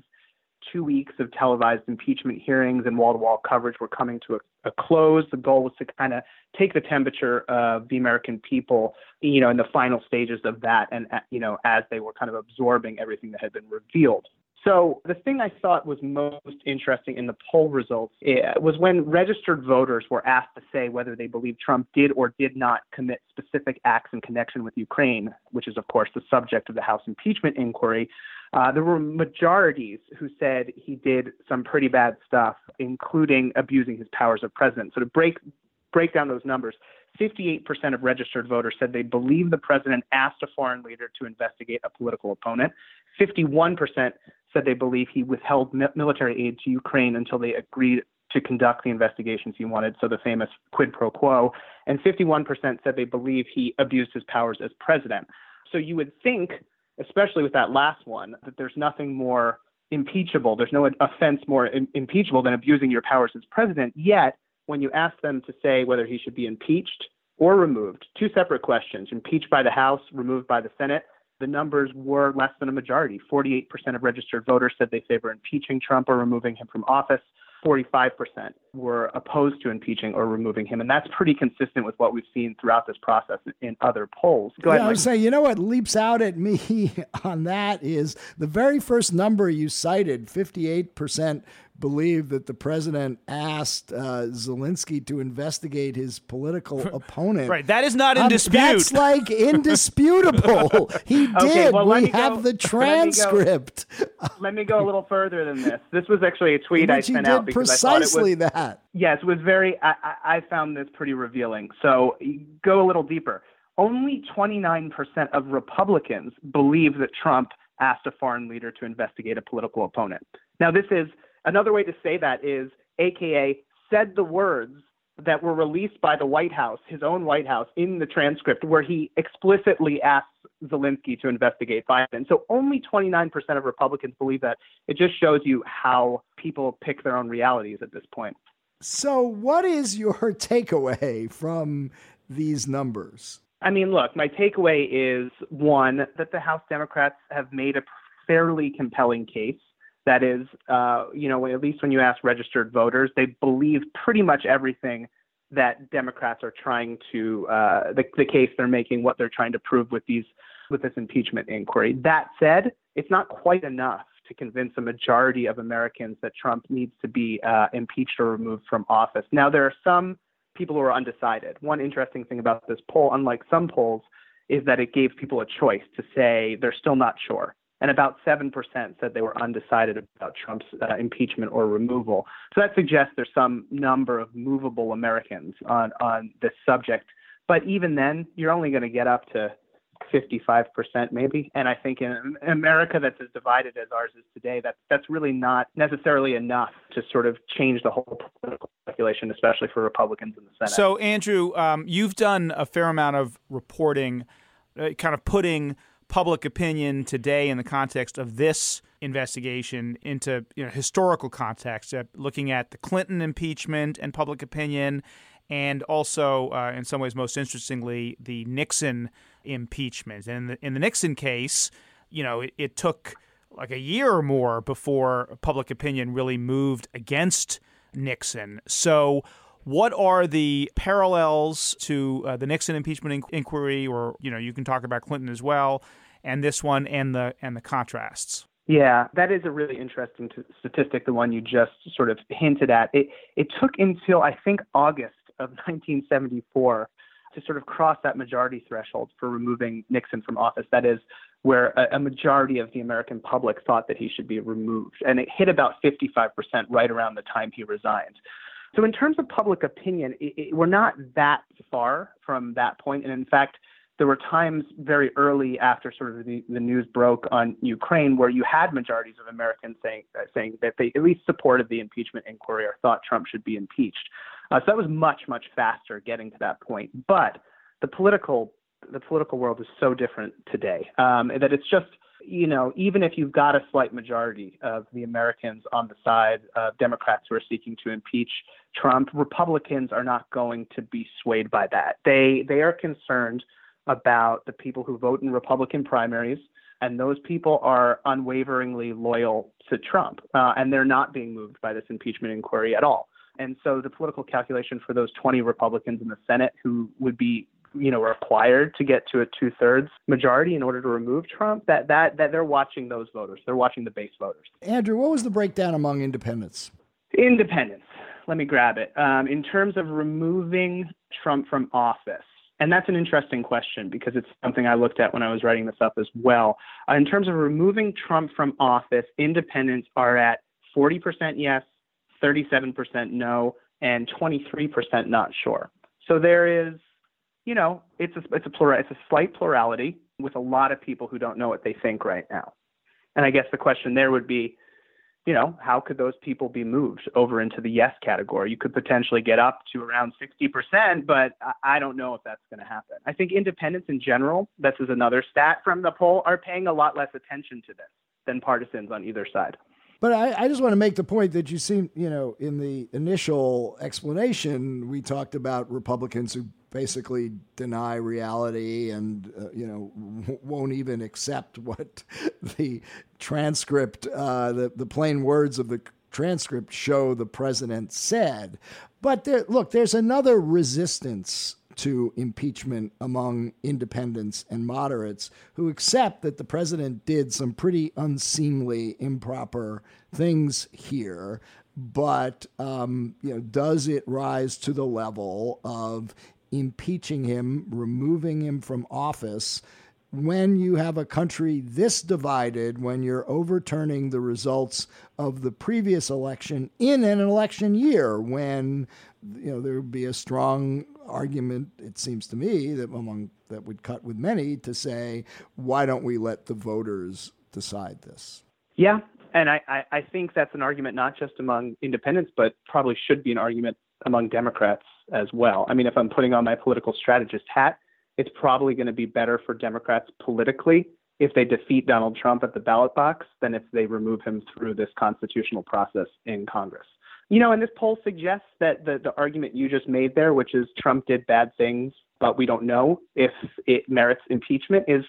[SPEAKER 8] two weeks of televised impeachment hearings and wall to wall coverage were coming to a, a close. The goal was to kind of take the temperature of the American people, you know, in the final stages of that, and, you know, as they were kind of absorbing everything that had been revealed. So the thing I thought was most interesting in the poll results eh, was when registered voters were asked to say whether they believe Trump did or did not commit specific acts in connection with Ukraine, which is of course the subject of the House impeachment inquiry. Uh, there were majorities who said he did some pretty bad stuff, including abusing his powers of president. So to break break down those numbers, 58% of registered voters said they believe the president asked a foreign leader to investigate a political opponent. 51% said they believe he withheld military aid to Ukraine until they agreed to conduct the investigations he wanted, so the famous quid pro quo. And 51% said they believe he abused his powers as president. So you would think especially with that last one, that there's nothing more impeachable. There's no offense more Im- impeachable than abusing your powers as president. Yet, when you ask them to say whether he should be impeached or removed, two separate questions impeached by the House, removed by the Senate, the numbers were less than a majority. 48% of registered voters said they favor impeaching Trump or removing him from office. 45% were opposed to impeaching or removing him. And that's pretty consistent with what we've seen throughout this process in other polls.
[SPEAKER 1] Go yeah, ahead. I would say, you know what leaps out at me on that is the very first number you cited 58% believe that the president asked uh, Zelensky to investigate his political opponent.
[SPEAKER 2] Right. That is not in um, dispute.
[SPEAKER 1] That's like indisputable. he did. Okay, well, we have go, the transcript.
[SPEAKER 8] Let me, go, let me, go, a little further than this. This was actually a tweet I sent out because
[SPEAKER 1] precisely
[SPEAKER 8] I thought
[SPEAKER 1] it was, that.
[SPEAKER 8] Yes, it was very. I, I found this pretty revealing. So go a little deeper. Only 29% of Republicans believe that Trump asked a foreign leader to investigate a political opponent. Now, this is Another way to say that is AKA said the words that were released by the White House, his own White House, in the transcript where he explicitly asks Zelensky to investigate Biden. So only 29% of Republicans believe that. It just shows you how people pick their own realities at this point.
[SPEAKER 1] So, what is your takeaway from these numbers?
[SPEAKER 8] I mean, look, my takeaway is one, that the House Democrats have made a fairly compelling case that is, uh, you know, at least when you ask registered voters, they believe pretty much everything that Democrats are trying to, uh, the, the case they're making, what they're trying to prove with these, with this impeachment inquiry. That said, it's not quite enough to convince a majority of Americans that Trump needs to be uh, impeached or removed from office. Now, there are some people who are undecided. One interesting thing about this poll, unlike some polls, is that it gave people a choice to say they're still not sure and about 7% said they were undecided about Trump's uh, impeachment or removal. So that suggests there's some number of movable Americans on, on this subject. But even then, you're only going to get up to 55% maybe. And I think in America that's as divided as ours is today, that, that's really not necessarily enough to sort of change the whole political speculation, especially for Republicans in the Senate.
[SPEAKER 2] So, Andrew, um, you've done a fair amount of reporting, uh, kind of putting – public opinion today in the context of this investigation into you know, historical context, uh, looking at the Clinton impeachment and public opinion, and also, uh, in some ways, most interestingly, the Nixon impeachment. And in the, in the Nixon case, you know, it, it took like a year or more before public opinion really moved against Nixon. So, what are the parallels to uh, the Nixon impeachment inquiry, or you know, you can talk about Clinton as well, and this one, and the and the contrasts?
[SPEAKER 8] Yeah, that is a really interesting t- statistic, the one you just sort of hinted at. It, it took until, I think, August of 1974 to sort of cross that majority threshold for removing Nixon from office. That is, where a, a, majority of the American public thought that he should be removed. And it hit about 55% right around the time he resigned. So, in terms of public opinion, it, it, we're not that far from that point. And in fact, there were times very early after sort of the, the news broke on Ukraine where you had majorities of Americans saying, uh, saying that they at least supported the impeachment inquiry or thought Trump should be impeached. Uh, so that was much, much faster getting to that point. But the political the political world is so different today um, that it's just you know even if you've got a slight majority of the Americans on the side of Democrats who are seeking to impeach Trump, Republicans are not going to be swayed by that. They they are concerned about the people who vote in Republican primaries and those people are unwaveringly loyal to Trump, uh, and they're not being moved by this impeachment inquiry at all. And so the political calculation for those 20 Republicans in the Senate who would be you know required to get to a two thirds majority in order to remove Trump. That that that they're watching those voters. They're watching the base voters.
[SPEAKER 1] Andrew, what was the breakdown among independents?
[SPEAKER 8] Independents. Let me grab it. Um, in terms of removing Trump from office, and that's an interesting question because it's something I looked at when I was writing this up as well. Uh, in terms of removing Trump from office, independents are at 40% yes, 37% no, and 23% not sure. So there is, you know, it's a, it's a plural, it's a slight plurality with a lot of people who don't know what they think right now. And I guess the question there would be, you know, how could those people be moved over into the yes category? You could potentially get up to around 60%, but I don't know if that's going to happen. I think independents in general, this is another stat from the poll, are paying a lot less attention to this than partisans on either side.
[SPEAKER 1] But I, I, just want to make the point that you seem, you know, in the initial explanation, we talked about Republicans who basically deny reality and, uh, you know, w- won't even accept what the transcript, uh, the, the plain words of the transcript show the president said. But there, look, there's another resistance to impeachment among independents and moderates who accept that the president did some pretty unseemly, improper things here. But um, you know, does it rise to the level of impeaching him, removing him from office? when you have a country this divided, when you're overturning the results of the previous election in an election year, when you know there would be a strong argument, it seems to me, that among that would cut with many to say, why don't we let the voters decide this?
[SPEAKER 8] Yeah, and I, I, I think that's an argument not just among independents, but probably should be an argument among Democrats as well. I mean, if I'm putting on my political strategist hat, it's probably going to be better for Democrats politically if they defeat Donald Trump at the ballot box than if they remove him through this constitutional process in Congress. You know, and this poll suggests that the, the argument you just made there, which is Trump did bad things, but we don't know if it merits impeachment, is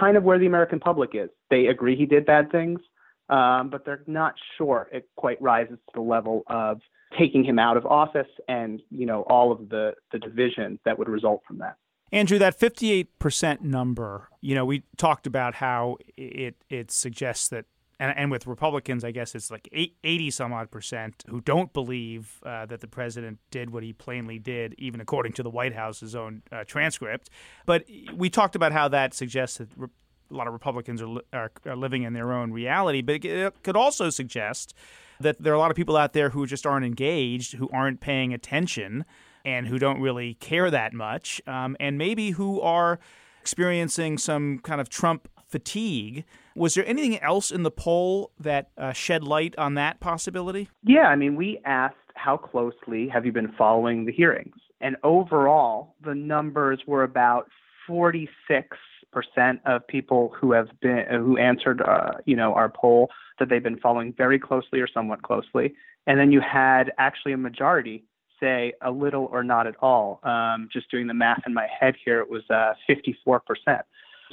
[SPEAKER 8] kind of where the American public is. They agree he did bad things, um, but they're not sure it quite rises to the level of taking him out of office and, you know, all of the, the division that would result from that.
[SPEAKER 2] Andrew, that 58% number, you know, we talked about how it, it suggests that and, and with Republicans, I guess it's like 80 some odd percent who don't believe uh, that the president did what he plainly did, even according to the White House's own uh, transcript. But we talked about how that suggests that re- a lot of Republicans are, are, are, living in their own reality, but it could also suggest that there are a lot of people out there who just aren't engaged, who aren't paying attention, and who don't really care that much, um, and maybe who are experiencing some kind of Trump fatigue. Was there anything else in the poll that uh, shed light on that possibility?
[SPEAKER 8] Yeah, I mean, we asked how closely have you been following the hearings? And overall, the numbers were about 46 percent of people who have been who answered uh, you know our poll that they've been following very closely or somewhat closely and then you had actually a majority say a little or not at all um, just doing the math in my head here it was uh, 54 percent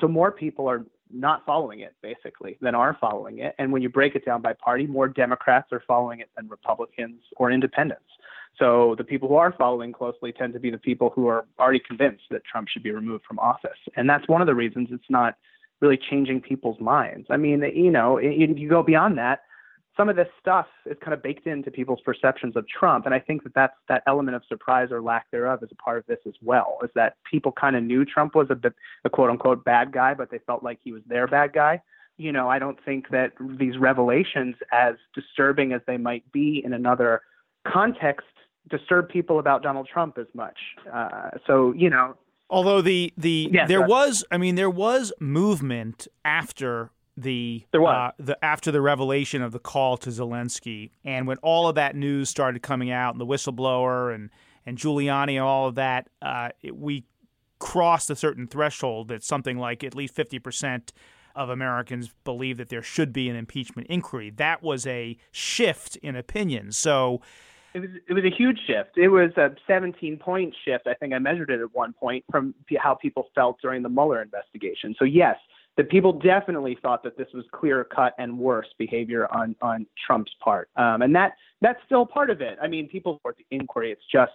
[SPEAKER 8] so more people are not following it basically than are following it. And when you break it down by party, more Democrats are following it than Republicans or independents. So the people who are following closely tend to be the people who are already convinced that Trump should be removed from office. And that's one of the reasons it's not really changing people's minds. I mean, you know, if you go beyond that, some of this stuff is kind of baked into people's perceptions of Trump, and I think that that's that element of surprise or lack thereof is a part of this as well. Is that people kind of knew Trump was a, a quote unquote bad guy, but they felt like he was their bad guy. You know, I don't think that these revelations, as disturbing as they might be in another context, disturb people about Donald Trump as much. Uh, so you know,
[SPEAKER 2] although the the yes, there was, I mean, there was movement after the
[SPEAKER 8] uh,
[SPEAKER 2] the after the revelation of the call to Zelensky, and when all of that news started coming out, and the whistleblower and and Giuliani and all of that, uh, it, we crossed a certain threshold that something like at least fifty percent of Americans believe that there should be an impeachment inquiry. That was a shift in opinion. So.
[SPEAKER 8] It was, it was a huge shift. It was a 17 point shift. I think I measured it at one point from how people felt during the Mueller investigation. So, yes, the people definitely thought that this was clear cut and worse behavior on on Trump's part, um, and that that's still part of it. I mean, people support the inquiry. It's just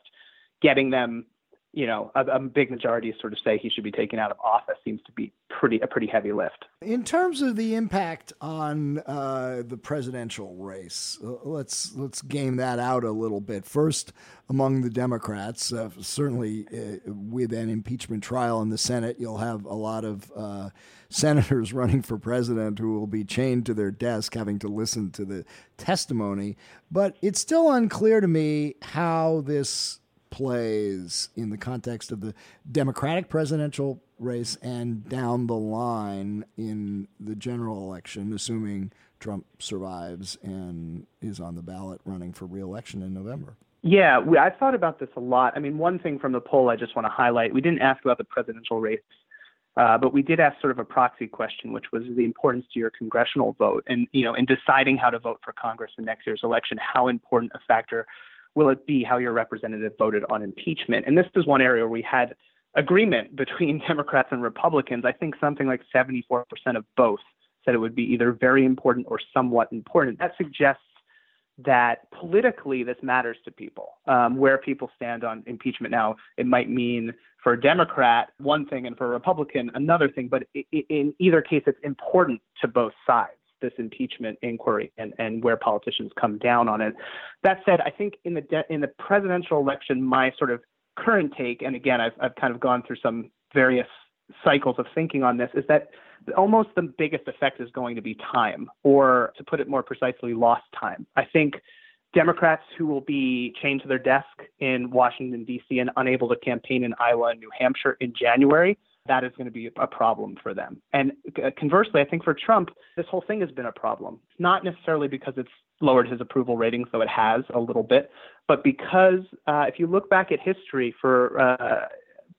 [SPEAKER 8] getting them you know, a, a, big majority sort of say he should be taken out of office seems to be pretty a pretty heavy lift.
[SPEAKER 1] In terms of the impact on uh, the presidential race, uh, let's let's game that out a little bit. First, among the Democrats, uh, certainly uh, with an impeachment trial in the Senate, you'll have a lot of uh, senators running for president who will be chained to their desk, having to listen to the testimony. But it's still unclear to me how this plays in the context of the Democratic presidential race and down the line in the general election, assuming Trump survives and is on the ballot running for reelection in November.
[SPEAKER 8] Yeah, we, I've thought about this a lot. I mean, one thing from the poll I just want to highlight we didn't ask about the presidential race, uh, but we did ask sort of a proxy question, which was the importance to your congressional vote. And, you know, in deciding how to vote for Congress in next year's election, how important a factor will it be how your representative voted on impeachment? And this is one area where we had agreement between Democrats and Republicans. I think something like 74% of both said it would be either very important or somewhat important. That suggests that politically this matters to people, um, where people stand on impeachment. Now, it might mean for a Democrat one thing and for a Republican another thing, but in either case, it's important to both sides this impeachment inquiry and, and where politicians come down on it. That said, I think in the de- in the presidential election, my sort of current take, and again, I've I've kind of gone through some various cycles of thinking on this, is that almost the biggest effect is going to be time, or to put it more precisely, lost time. I think Democrats who will be chained to their desk in Washington, D.C., and unable to campaign in Iowa and New Hampshire in January that is going to be a problem for them. And uh, conversely, I think for Trump, this whole thing has been a problem. Not necessarily because it's lowered his approval rating, so it has a little bit, but because uh, if you look back at history for uh,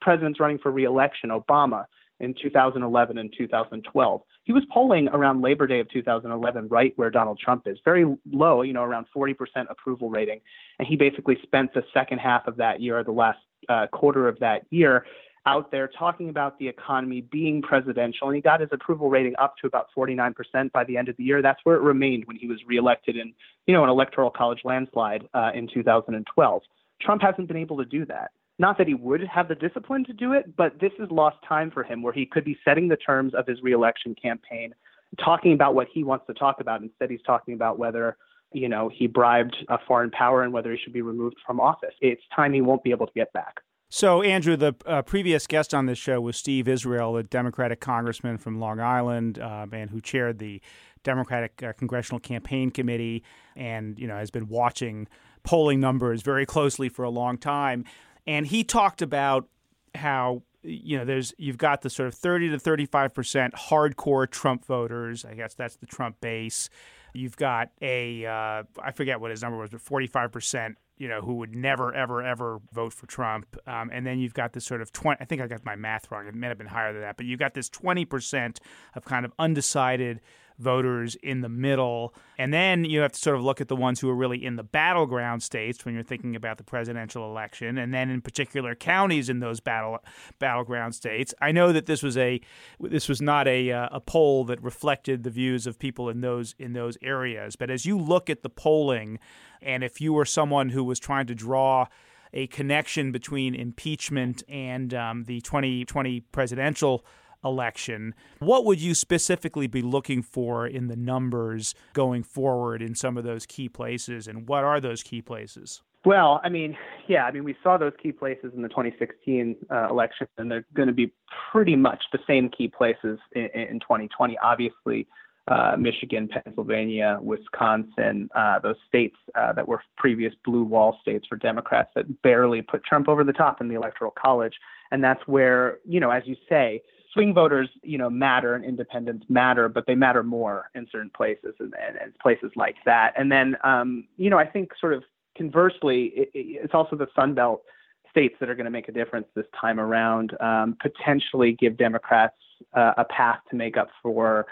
[SPEAKER 8] presidents running for reelection, Obama in 2011 and 2012, he was polling around Labor Day of 2011, right where Donald Trump is, very low, you know, around 40% approval rating. And he basically spent the second half of that year, the last uh, quarter of that year, out there talking about the economy being presidential, and he got his approval rating up to about 49% by the end of the year. That's where it remained when he was reelected in, you know, an electoral college landslide uh, in 2012. Trump hasn't been able to do that. Not that he would have the discipline to do it, but this is lost time for him where he could be setting the terms of his reelection campaign, talking about what he wants to talk about. Instead, he's talking about whether you know, he bribed a foreign power and whether he should be removed from office. It's time he won't be able to get back.
[SPEAKER 2] So, Andrew, the uh, previous guest on this show was Steve Israel, a Democratic congressman from Long Island, uh, and who chaired the Democratic uh, Congressional Campaign Committee, and you know has been watching polling numbers very closely for a long time. And he talked about how you know there's you've got the sort of 30 to 35 percent hardcore Trump voters. I guess that's the Trump base. You've got a uh, I forget what his number was, but 45 percent you know, who would never, ever, ever vote for Trump. Um, and then you've got this sort of 20, I think I got my math wrong. It may have been higher than that, but you've got this 20% of kind of undecided voters in the middle. And then you have to sort of look at the ones who are really in the battleground states when you're thinking about the presidential election, and then in particular counties in those battle battleground states. I know that this was a this was not a uh, a poll that reflected the views of people in those in those areas, but as you look at the polling, and if you were someone who was trying to draw a connection between impeachment and um, the 2020 presidential election. What would you specifically be looking for in the numbers going forward in some of those key places, and what are those key places?
[SPEAKER 8] Well, I mean, yeah, I mean, we saw those key places in the 2016 uh, election, and they're going to be pretty much the same key places in, in 2020. Obviously, uh, Michigan, Pennsylvania, Wisconsin, uh, those states uh, that were previous blue wall states for Democrats that barely put Trump over the top in the Electoral College. And that's where, you know, as you say, swing voters, you know, matter and independents matter, but they matter more in certain places and, and, and places like that. And then, um, you know, I think sort of conversely, it, it's also the Sun Belt states that are going to make a difference this time around, um, potentially give Democrats uh, a path to make up for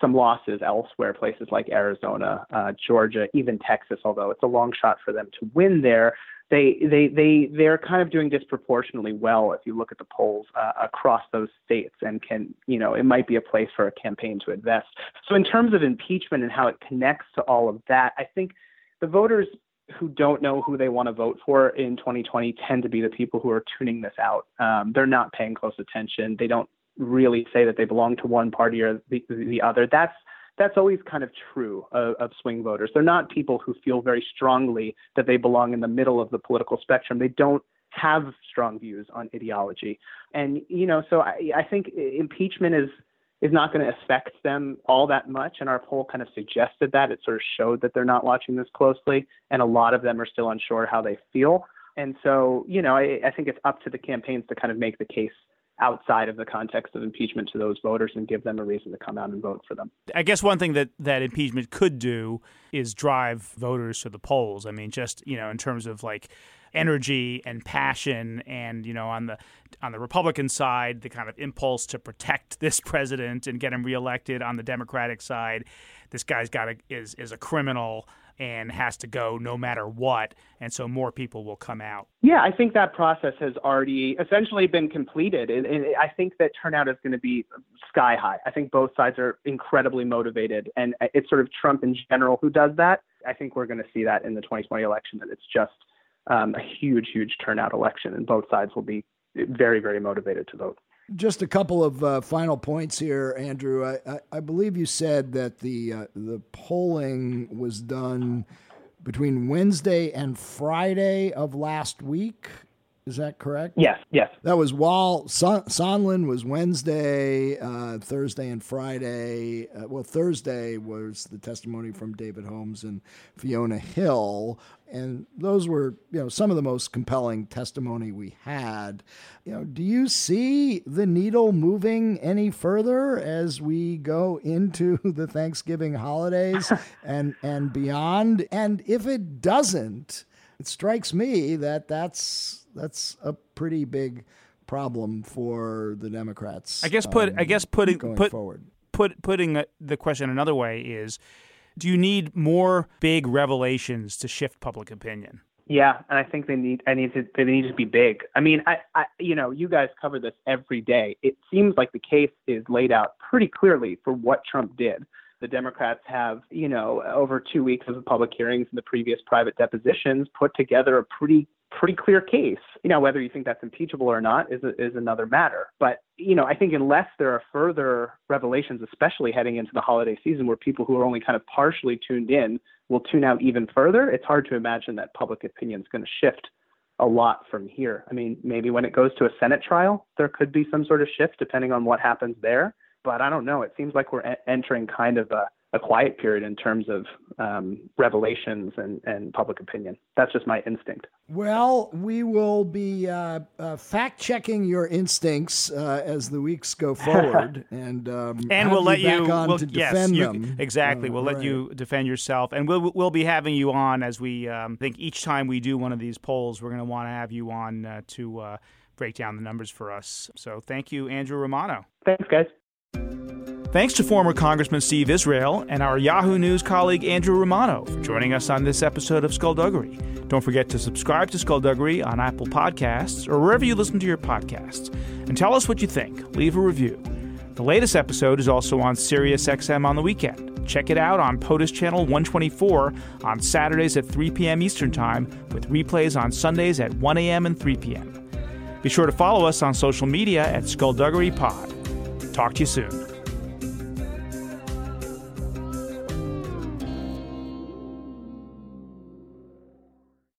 [SPEAKER 8] some losses elsewhere, places like Arizona, uh, Georgia, even Texas, although it's a long shot for them to win there. They, they, they, they're kind of doing disproportionately well if you look at the polls uh, across those states and can, you know, it might be a place for a campaign to invest. So, in terms of impeachment and how it connects to all of that, I think the voters who don't know who they want to vote for in 2020 tend to be the people who are tuning this out. Um, they're not paying close attention. They don't really say that they belong to one party or the, the other. That's that's always kind of true of, of, swing voters. They're not people who feel very strongly that they belong in the middle of the political spectrum. They don't have strong views on ideology, and you know, so I, I think impeachment is is not going to affect them all that much. And our poll kind of suggested that. It sort of showed that they're not watching this closely, and a lot of them are still unsure how they feel. And so, you know, I, I think it's up to the campaigns to kind of make the case outside of the context of impeachment to those voters and give them a reason to come out and vote for them.
[SPEAKER 2] I guess one thing that, that impeachment could do is drive voters to the polls. I mean, just, you know, in terms of like energy and passion and, you know, on the on the Republican side, the kind of impulse to protect this president and get him reelected on the Democratic side, this guy's got a, is is a criminal and has to go no matter what. And so more people will come out.
[SPEAKER 8] Yeah, I think that process has already essentially been completed. And, and I think that turnout is going to be sky high. I think both sides are incredibly motivated. And it's sort of Trump in general who does that. I think we're going to see that in the 2020 election, that it's just um, a huge, huge turnout election, and both sides will be very, very motivated to vote.
[SPEAKER 1] Just a couple of uh, final points here, Andrew. I, I, I, believe you said that the uh, the polling was done between Wednesday and Friday of last week. Is that correct?
[SPEAKER 8] Yes, yes.
[SPEAKER 1] That was while Son- Sondland was Wednesday, uh, Thursday, and Friday. Uh, well, Thursday was the testimony from David Holmes and Fiona Hill, and those were, you know, some of the most compelling testimony we had. You know, do you see the needle moving any further as we go into the Thanksgiving holidays and and beyond? And if it doesn't, it strikes me that that's that's a pretty big problem for the Democrats.
[SPEAKER 2] I guess put
[SPEAKER 1] um,
[SPEAKER 2] I guess putting
[SPEAKER 1] going
[SPEAKER 2] put,
[SPEAKER 1] forward.
[SPEAKER 2] Put putting the question another way is do you need more big revelations to shift public opinion?
[SPEAKER 8] Yeah, and I think they need I need to they need to be big. I mean, I, I you know, you guys cover this every day. It seems like the case is laid out pretty clearly for what Trump did. The Democrats have, you know, over two weeks of the public hearings and the previous private depositions put together a pretty pretty clear case. You know, whether you think that's impeachable or not is is another matter. But you know, I think unless there are further revelations, especially heading into the holiday season, where people who are only kind of partially tuned in will tune out even further, it's hard to imagine that public opinion is going to shift a lot from here. I mean, maybe when it goes to a Senate trial, there could be some sort of shift depending on what happens there. But I don't know. It seems like we're entering kind of a a quiet period in terms of um, revelations and, and public opinion. That's just my instinct.
[SPEAKER 1] Well, we will be uh, uh, fact checking your instincts uh, as the weeks go forward, and um,
[SPEAKER 2] and we'll let
[SPEAKER 1] you,
[SPEAKER 2] we'll,
[SPEAKER 1] to
[SPEAKER 2] yes, you,
[SPEAKER 1] them.
[SPEAKER 2] Exactly, we'll
[SPEAKER 1] right.
[SPEAKER 2] let you defend yourself, and we'll we'll be having you on as we um, think each time we do one of these polls, we're going to want to have you on uh, to uh, break down the numbers for us. So, thank you, Andrew Romano.
[SPEAKER 8] Thanks, guys.
[SPEAKER 2] Thanks to former Congressman Steve Israel and our Yahoo News colleague Andrew Romano for joining us on this episode of Skullduggery. Don't forget to subscribe to Skullduggery on Apple Podcasts or wherever you listen to your podcasts. And tell us what you think. Leave a review. The latest episode is also on SiriusXM on the weekend. Check it out on POTUS Channel 124 on Saturdays at 3 p.m. Eastern Time, with replays on Sundays at 1 a.m. and 3 p.m. Be sure to follow us on social media at Skullduggery Pod. Talk to you soon.